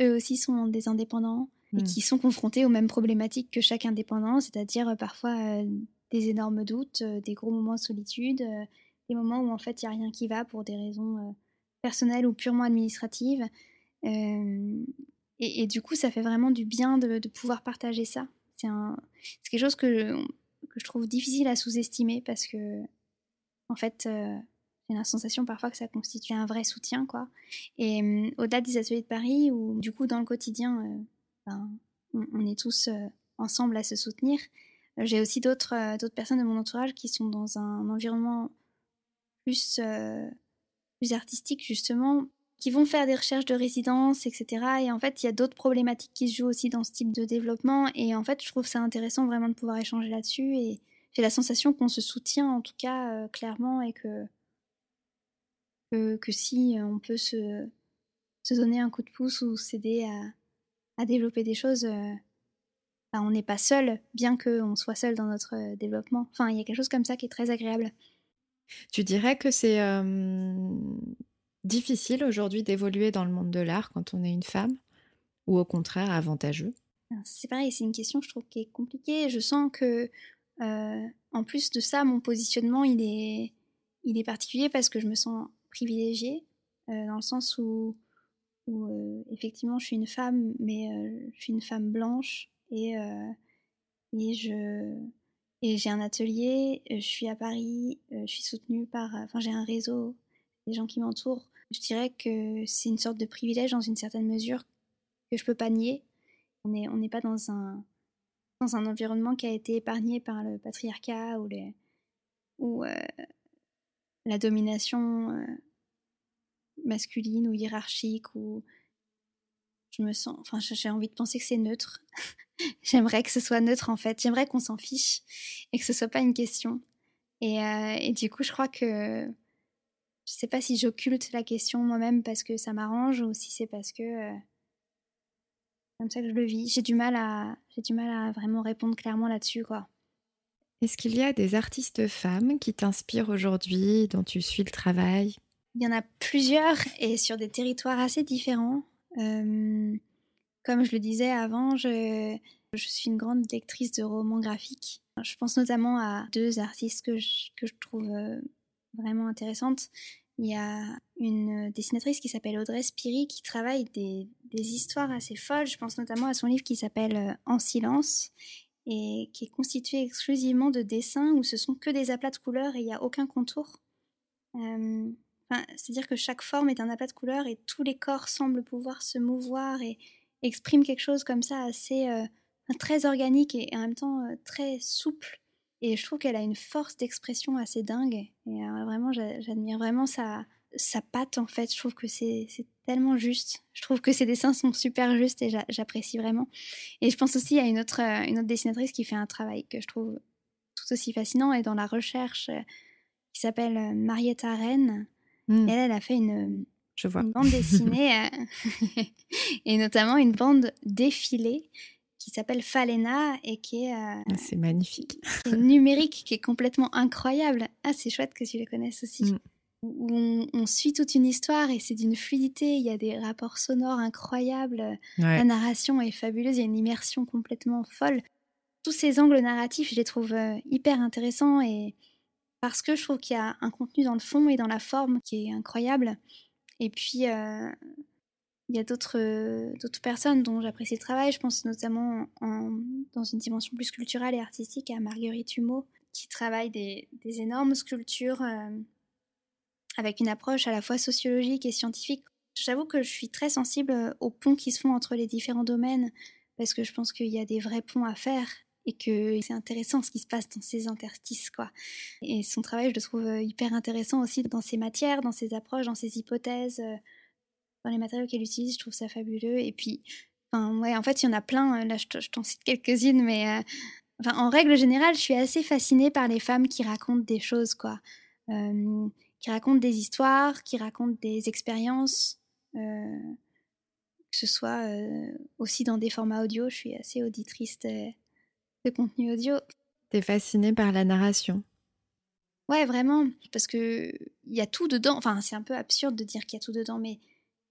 S5: eux aussi, sont des indépendants et hmm. qui sont confrontés aux mêmes problématiques que chaque indépendant, c'est-à-dire euh, parfois euh, des énormes doutes, des gros moments de solitude, des moments où en fait il n'y a rien qui va pour des raisons personnelles ou purement administratives. Et, du coup, ça fait vraiment du bien de pouvoir partager ça. C'est quelque chose que, je trouve difficile à sous-estimer parce que, en fait, euh, j'ai la sensation parfois que ça constitue un vrai soutien, quoi. Et euh, au-delà des ateliers de Paris, où du coup, dans le quotidien, euh, ben, on, est tous ensemble à se soutenir, j'ai aussi d'autres d'autres personnes de mon entourage qui sont dans un environnement plus, plus artistique, justement, qui vont faire des recherches de résidence, etc. Et en fait, il y a d'autres problématiques qui se jouent aussi dans ce type de développement. Et en fait, je trouve ça intéressant vraiment de pouvoir échanger là-dessus. Et j'ai la sensation qu'on se soutient, en tout cas, euh, clairement, et que, que, si on peut se, se donner un coup de pouce ou s'aider à, à développer des choses, euh, ben, on n'est pas seul, bien qu'on soit seul dans notre euh, développement. Enfin, il y a quelque chose comme ça qui est très agréable.
S1: Tu dirais que c'est difficile aujourd'hui d'évoluer dans le monde de l'art quand on est une femme ou au contraire avantageux?
S5: C'est pareil, c'est une question je trouve qui est compliquée. Je sens que euh, en plus de ça, mon positionnement il est, particulier parce que je me sens privilégiée euh, dans le sens où, euh, effectivement je suis une femme, mais je suis une femme blanche et, et j'ai un atelier, je suis à Paris, je suis soutenue par, enfin j'ai un réseau, des gens qui m'entourent je dirais que c'est une sorte de privilège dans une certaine mesure que je peux pas nier. On n'est pas dans un, dans un environnement qui a été épargné par le patriarcat ou, euh, la domination euh, masculine ou hiérarchique ou je me sens enfin j'ai envie de penser que c'est neutre. J'aimerais que ce soit neutre en fait. J'aimerais qu'on s'en fiche et que ce soit pas une question. Et, euh, et du coup je crois que je sais pas si j'occulte la question moi-même parce que ça m'arrange ou si c'est parce que euh, comme ça que je le vis. J'ai du mal à j'ai du mal à vraiment répondre clairement là-dessus quoi.
S1: Est-ce qu'il y a des artistes femmes qui t'inspirent aujourd'hui, dont tu suis le travail?
S5: Il y en a plusieurs et sur des territoires assez différents. Euh, comme je le disais avant, je, je, suis une grande lectrice de romans graphiques. Je pense notamment à deux artistes que je, que je trouve euh, vraiment intéressantes. Il y a une dessinatrice qui s'appelle Audrey Spiri qui travaille des, histoires assez folles. Je pense notamment à son livre qui s'appelle euh, En silence et qui est constitué exclusivement de dessins où ce sont que des aplats de couleurs et il n'y a aucun contour. Euh, C'est-à-dire que chaque forme est un aplat de couleurs et tous les corps semblent pouvoir se mouvoir et expriment quelque chose comme ça assez euh, très organique et en même temps euh, très souple. Et je trouve qu'elle a une force d'expression assez dingue. Et euh, vraiment, j'admire vraiment sa, sa patte en fait. Je trouve que c'est tellement juste. Je trouve que ses dessins sont super justes et j'apprécie vraiment. Et je pense aussi à une autre, euh, une autre dessinatrice qui fait un travail que je trouve tout aussi fascinant et dans la recherche euh, qui s'appelle Marietta Rennes. Mmh. Elle, elle a fait une,
S1: je vois.
S5: une bande dessinée et notamment une bande défilée qui s'appelle Falena et qui est.
S1: Ah, c'est magnifique.
S5: Qui est numérique, qui est complètement incroyable. Ah, c'est chouette que tu le connaisses aussi. Mmh où on, suit toute une histoire et c'est d'une fluidité, il y a des rapports sonores incroyables, la narration est fabuleuse, il y a une immersion complètement folle. Tous ces angles narratifs, je les trouve euh, hyper intéressants et parce que je trouve qu'il y a un contenu dans le fond et dans la forme qui est incroyable. Et puis, euh, il y a d'autres d'autres personnes dont j'apprécie le travail. Je pense notamment dans une dimension plus culturelle et artistique à Marguerite Humeau, qui travaille des, énormes sculptures euh, avec une approche à la fois sociologique et scientifique. J'avoue que je suis très sensible euh, aux ponts qui se font entre les différents domaines, parce que je pense qu'il y a des vrais ponts à faire et que c'est intéressant ce qui se passe dans ces interstices. Et son travail, je le trouve euh, hyper intéressant aussi dans ses matières, dans ses approches, dans ses hypothèses, euh, dans les matériaux qu'elle utilise, je trouve ça fabuleux. Et puis, enfin, ouais, en fait, il y en a plein, là, je t'en cite quelques-unes, mais enfin, en règle générale, je suis assez fascinée par les femmes qui racontent des choses, quoi qui racontent des histoires, qui racontent des expériences, euh, que ce soit euh, aussi dans des formats audio. Je suis assez auditrice de, contenu audio.
S1: T'es fascinée par la narration
S5: Ouais, vraiment, parce que il y a tout dedans. Enfin, c'est un peu absurde de dire qu'il y a tout dedans, mais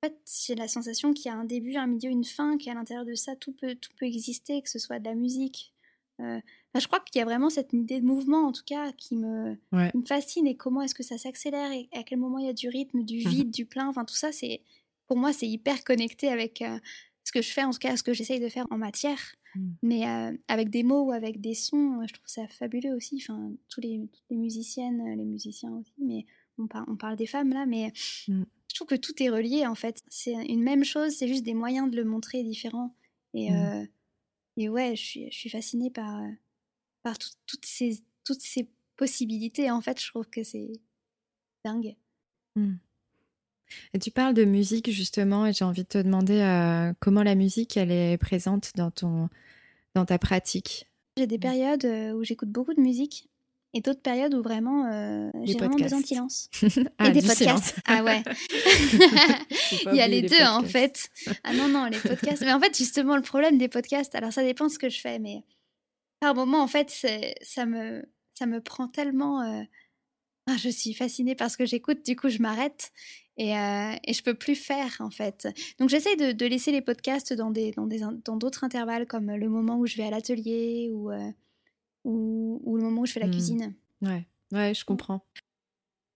S5: fait, j'ai la sensation qu'il y a un début, un milieu, une fin, qu'à l'intérieur de ça, tout peut, tout peut exister, que ce soit de la musique, euh, je crois qu'il y a vraiment cette idée de mouvement, en tout cas, qui me, me fascine. Et comment est-ce que ça s'accélère et à quel moment il y a du rythme, du mmh vide, du plein. Enfin, tout ça, c'est pour moi, c'est hyper connecté avec euh, ce que je fais, en tout cas, ce que j'essaye de faire en matière. Mmh. Mais euh, avec des mots ou avec des sons, je trouve ça fabuleux aussi. Enfin, tous les, toutes les musiciennes, les musiciens aussi. Mais on, on parle des femmes là, mais mmh. Je trouve que tout est relié en fait. C'est une même chose, c'est juste des moyens de le montrer différents. Et, et ouais, je suis, je suis fascinée par par toutes, ces, toutes ces possibilités. En fait, je trouve que c'est dingue.
S1: Mmh. Et tu parles de musique justement, et j'ai envie de te demander euh, comment la musique elle est présente dans ton dans ta pratique?
S5: J'ai des périodes euh, où j'écoute beaucoup de musique et d'autres périodes où vraiment euh, j'ai vraiment besoin de silence.
S1: ah, et des podcasts.
S5: Ah ouais. Il y a les, deux en fait. Ah non non les podcasts. Mais en fait justement le problème des podcasts, alors ça dépend ce que je fais, mais par moment, en fait, ça me, ça me prend tellement. Euh, ah, je suis fascinée parce que j'écoute, du coup, je m'arrête et, euh, et je peux plus faire, en fait. Donc, j'essaie de, de, laisser les podcasts dans des, dans des, dans d'autres intervalles, comme le moment où je vais à l'atelier ou, euh, ou, ou, le moment où je fais la mmh. cuisine.
S1: Ouais, ouais, je comprends.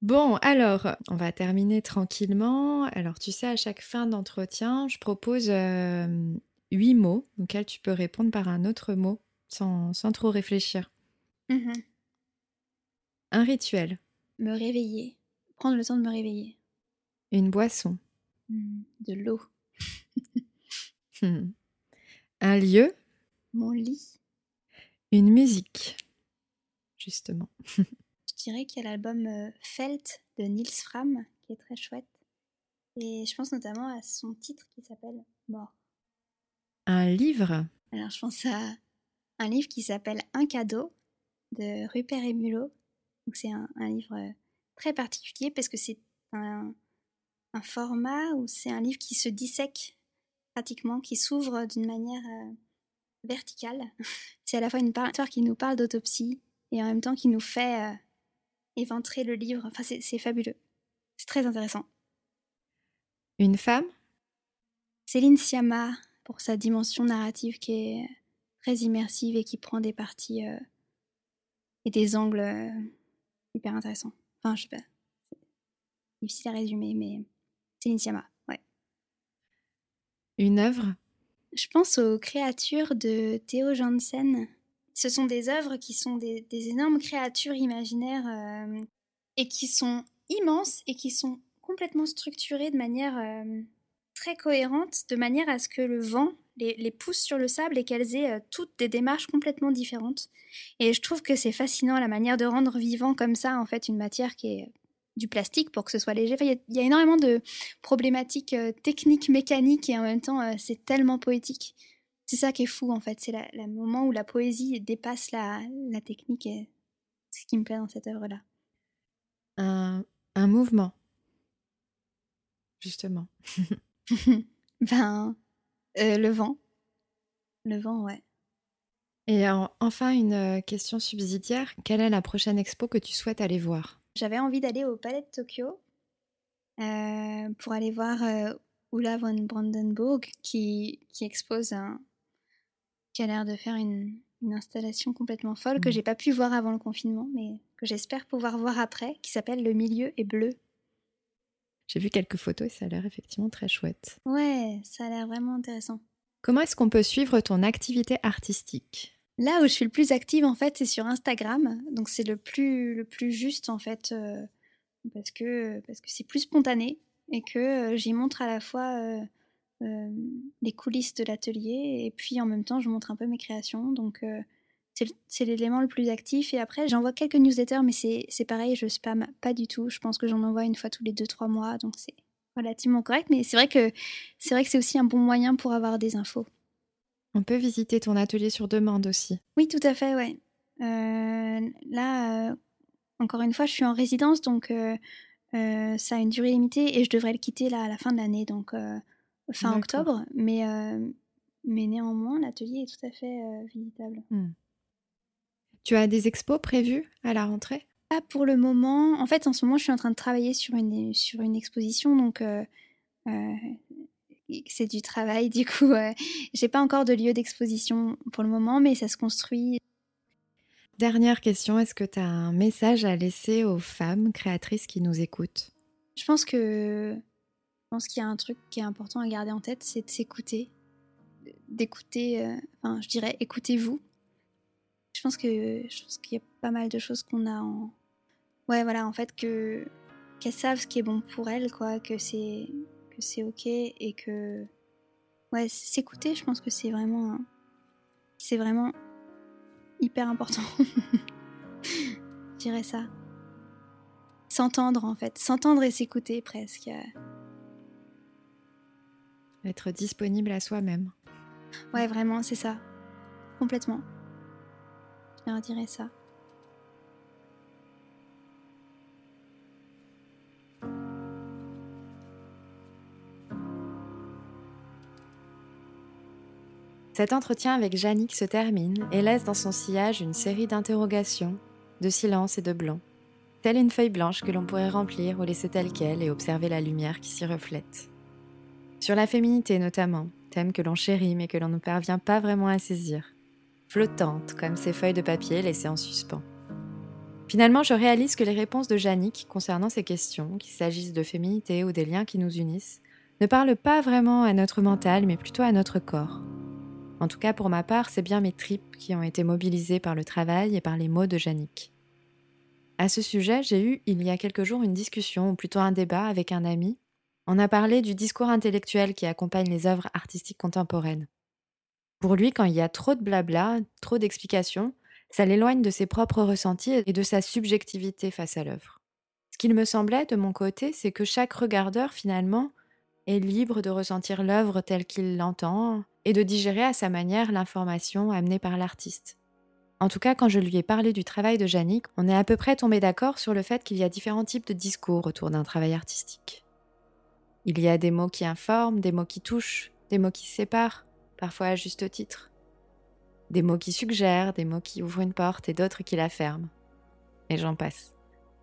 S1: Bon, alors, on va terminer tranquillement. Alors, tu sais, à chaque fin d'entretien, je propose huit mots auxquels tu peux répondre par un autre mot sans, trop réfléchir.
S5: Mmh
S1: Un rituel.
S5: Me réveiller. Prendre le temps de me réveiller.
S1: Une boisson.
S5: Mmh, de l'eau.
S1: Hmm. Un lieu.
S5: Mon lit.
S1: Une musique. Justement.
S5: Je dirais qu'il y a l'album euh, Felt de Nils Fram qui est très chouette. Et je pense notamment à son titre qui s'appelle Mort.
S1: Un livre?
S5: Alors je pense à un livre qui s'appelle Un cadeau de Rupert Emulot. Donc c'est un, livre euh, très particulier parce que c'est un, format où c'est un livre qui se dissèque pratiquement, qui s'ouvre d'une manière euh, verticale. c'est à la fois une histoire qui nous parle d'autopsie et en même temps qui nous fait euh, éventrer le livre. Enfin, c'est fabuleux. C'est très intéressant.
S1: Une femme?
S5: Céline Sciamma, pour sa dimension narrative qui est très immersive et qui prend des parties euh, et des angles euh, hyper intéressants. Enfin, je sais pas. C'est difficile à résumer, mais Céline Sciamma, ouais.
S1: Une œuvre?
S5: Je pense aux créatures de Théo Jansen. Ce sont des œuvres qui sont des, énormes créatures imaginaires euh, et qui sont immenses et qui sont complètement structurées de manière euh, très cohérente, de manière à ce que le vent les, les pousse sur le sable et qu'elles aient euh, toutes des démarches complètement différentes. Et je trouve que c'est fascinant la manière de rendre vivant comme ça, en fait, une matière qui est du plastique pour que ce soit léger. Enfin, Il y, a- il y a énormément de problématiques euh, techniques, mécaniques, et en même temps, euh, c'est tellement poétique. C'est ça qui est fou, en fait. C'est le moment où la poésie dépasse la, la technique, et c'est ce qui me plaît dans cette œuvre-là.
S1: un, un mouvement. Justement.
S5: ben, euh, le vent. Le vent, ouais.
S1: Et en- enfin, une question subsidiaire. Quelle est la prochaine expo que tu souhaites aller voir?
S5: J'avais envie d'aller au Palais de Tokyo euh, pour aller voir euh, Ulla von Brandenburg qui, qui expose un. qui a l'air de faire une, une installation complètement folle que
S1: Mhm.
S5: j'ai pas pu voir avant le confinement, mais que j'espère pouvoir voir après, qui s'appelle Le milieu est bleu.
S1: J'ai vu quelques photos et ça a l'air effectivement très chouette.
S5: Ouais, ça a l'air vraiment intéressant.
S1: Comment est-ce qu'on peut suivre ton activité artistique?
S5: Là où je suis le plus active, en fait, c'est sur Instagram. Donc, c'est le plus, le plus juste, en fait, euh, parce que parce que c'est plus spontané et que euh, j'y montre à la fois euh, les coulisses de l'atelier et puis en même temps, je montre un peu mes créations. Donc, c'est l'élément le plus actif. Et après, j'envoie quelques newsletters, mais c'est pareil, je spam pas du tout. Je pense que j'en envoie une fois tous les 2-3 mois, donc c'est relativement correct. Mais c'est vrai que c'est aussi un bon moyen pour avoir des infos.
S1: On peut visiter ton atelier sur demande aussi.
S5: Oui, tout à fait, ouais. Euh, là, euh, encore une fois, je suis en résidence, donc euh, ça a une durée limitée et je devrais le quitter là, à la fin de l'année, donc fin octobre. Mais, mais néanmoins, l'atelier est tout à fait visitable.
S1: Tu as des expos prévues à la rentrée?
S5: Pas pour le moment. En fait, en ce moment, je suis en train de travailler sur une, sur une exposition, donc c'est du travail. Du coup, euh, j'ai pas encore de lieu d'exposition pour le moment, mais ça se construit.
S1: Dernière question, est-ce que tu as un message à laisser aux femmes créatrices qui nous écoutent?
S5: Je pense que je pense qu'il y a un truc qui est important à garder en tête, c'est de s'écouter, d'écouter. euh, enfin, je dirais, écoutez-vous. Je pense que je pense qu'il y a pas mal de choses qu'on a en. Ouais, voilà, en fait que qu'elles savent ce qui est bon pour elles, quoi, que c'est que c'est ok et que ouais, s'écouter, je pense que c'est vraiment c'est vraiment hyper important. je dirais ça. S'entendre en fait, s'entendre et s'écouter presque.
S1: Être disponible à soi-même.
S5: Ouais, vraiment, c'est ça. Complètement. Je leur dirais ça.
S1: Cet entretien avec Jannick se termine et laisse dans son sillage une série d'interrogations, de silence et de blanc, telle une feuille blanche que l'on pourrait remplir ou laisser telle qu'elle et observer la lumière qui s'y reflète. Sur la féminité notamment, thème que l'on chérit mais que l'on ne parvient pas vraiment à saisir, flottante comme ces feuilles de papier laissées en suspens. Finalement, je réalise que les réponses de Jannick concernant ces questions, qu'il s'agisse de féminité ou des liens qui nous unissent, ne parlent pas vraiment à notre mental mais plutôt à notre corps. En tout cas, pour ma part, c'est bien mes tripes qui ont été mobilisées par le travail et par les mots de Jannick. À ce sujet, j'ai eu il y a quelques jours une discussion, ou plutôt un débat avec un ami. On a parlé du discours intellectuel qui accompagne les œuvres artistiques contemporaines. Pour lui, quand il y a trop de blabla, trop d'explications, ça l'éloigne de ses propres ressentis et de sa subjectivité face à l'œuvre. Ce qu'il me semblait, de mon côté, c'est que chaque regardeur, finalement, est libre de ressentir l'œuvre telle qu'il l'entend et de digérer à sa manière l'information amenée par l'artiste. En tout cas, quand je lui ai parlé du travail de Jannick, on est à peu près tombé d'accord sur le fait qu'il y a différents types de discours autour d'un travail artistique. Il y a des mots qui informent, des mots qui touchent, des mots qui séparent, parfois à juste titre. Des mots qui suggèrent, des mots qui ouvrent une porte et d'autres qui la ferment. Et j'en passe.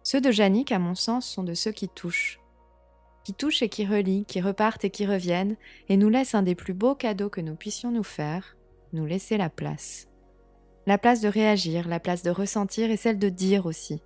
S1: Ceux de Jannick, à mon sens, sont de ceux qui touchent, qui touchent et qui relient, qui repartent et qui reviennent, et nous laissent un des plus beaux cadeaux que nous puissions nous faire, nous laisser la place. La place de réagir, la place de ressentir et celle de dire aussi.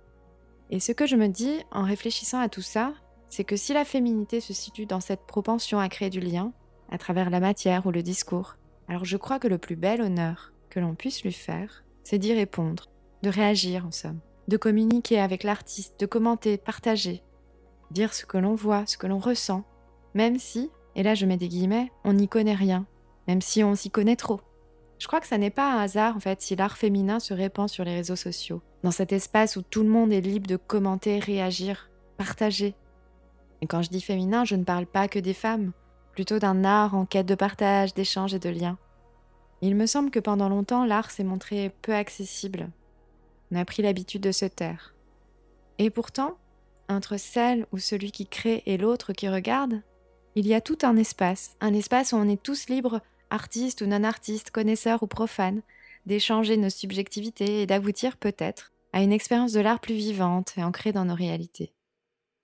S1: Et ce que je me dis en réfléchissant à tout ça, c'est que si la féminité se situe dans cette propension à créer du lien, à travers la matière ou le discours, alors je crois que le plus bel honneur que l'on puisse lui faire, c'est d'y répondre, de réagir en somme, de communiquer avec l'artiste, de commenter, partager, dire ce que l'on voit, ce que l'on ressent, même si, et là je mets des guillemets, on n'y connaît rien, même si on s'y connaît trop. Je crois que ça n'est pas un hasard en fait si l'art féminin se répand sur les réseaux sociaux, dans cet espace où tout le monde est libre de commenter, réagir, partager. Et quand je dis féminin, je ne parle pas que des femmes, plutôt d'un art en quête de partage, d'échange et de lien. Il me semble que pendant longtemps, l'art s'est montré peu accessible. On a pris l'habitude de se taire. Et pourtant, entre celle ou celui qui crée et l'autre qui regarde, il y a tout un espace, un espace où on est tous libres, artistes ou non-artistes, connaisseurs ou profanes, d'échanger nos subjectivités et d'aboutir peut-être à une expérience de l'art plus vivante et ancrée dans nos réalités.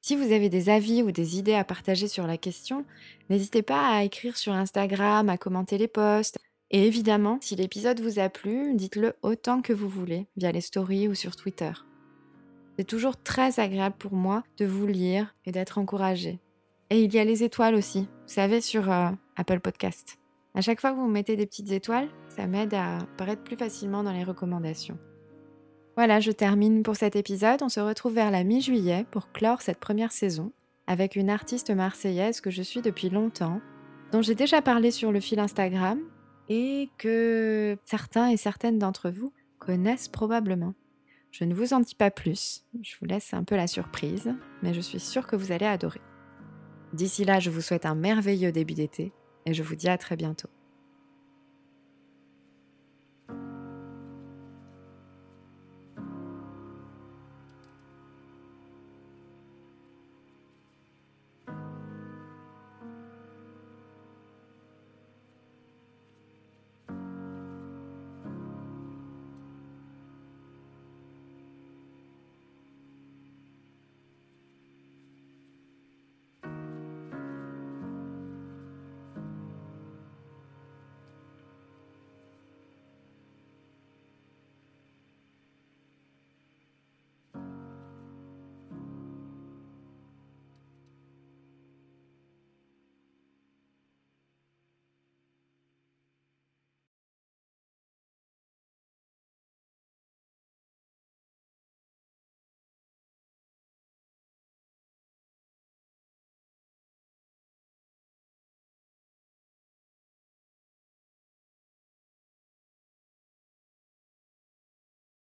S1: Si vous avez des avis ou des idées à partager sur la question, n'hésitez pas à écrire sur Instagram, à commenter les posts. Et évidemment, si l'épisode vous a plu, dites-le autant que vous voulez, via les stories ou sur Twitter. C'est toujours très agréable pour moi de vous lire et d'être encouragé. Et il y a les étoiles aussi, vous savez, sur euh, Apple Podcast. À chaque fois que vous mettez des petites étoiles, ça m'aide à paraître plus facilement dans les recommandations. Voilà, je termine pour cet épisode. On se retrouve vers la mi-juillet pour clore cette première saison avec une artiste marseillaise que je suis depuis longtemps, dont j'ai déjà parlé sur le fil Instagram et que certains et certaines d'entre vous connaissent probablement. Je ne vous en dis pas plus, je vous laisse un peu la surprise, mais je suis sûre que vous allez adorer. D'ici là, je vous souhaite un merveilleux début d'été et je vous dis à très bientôt.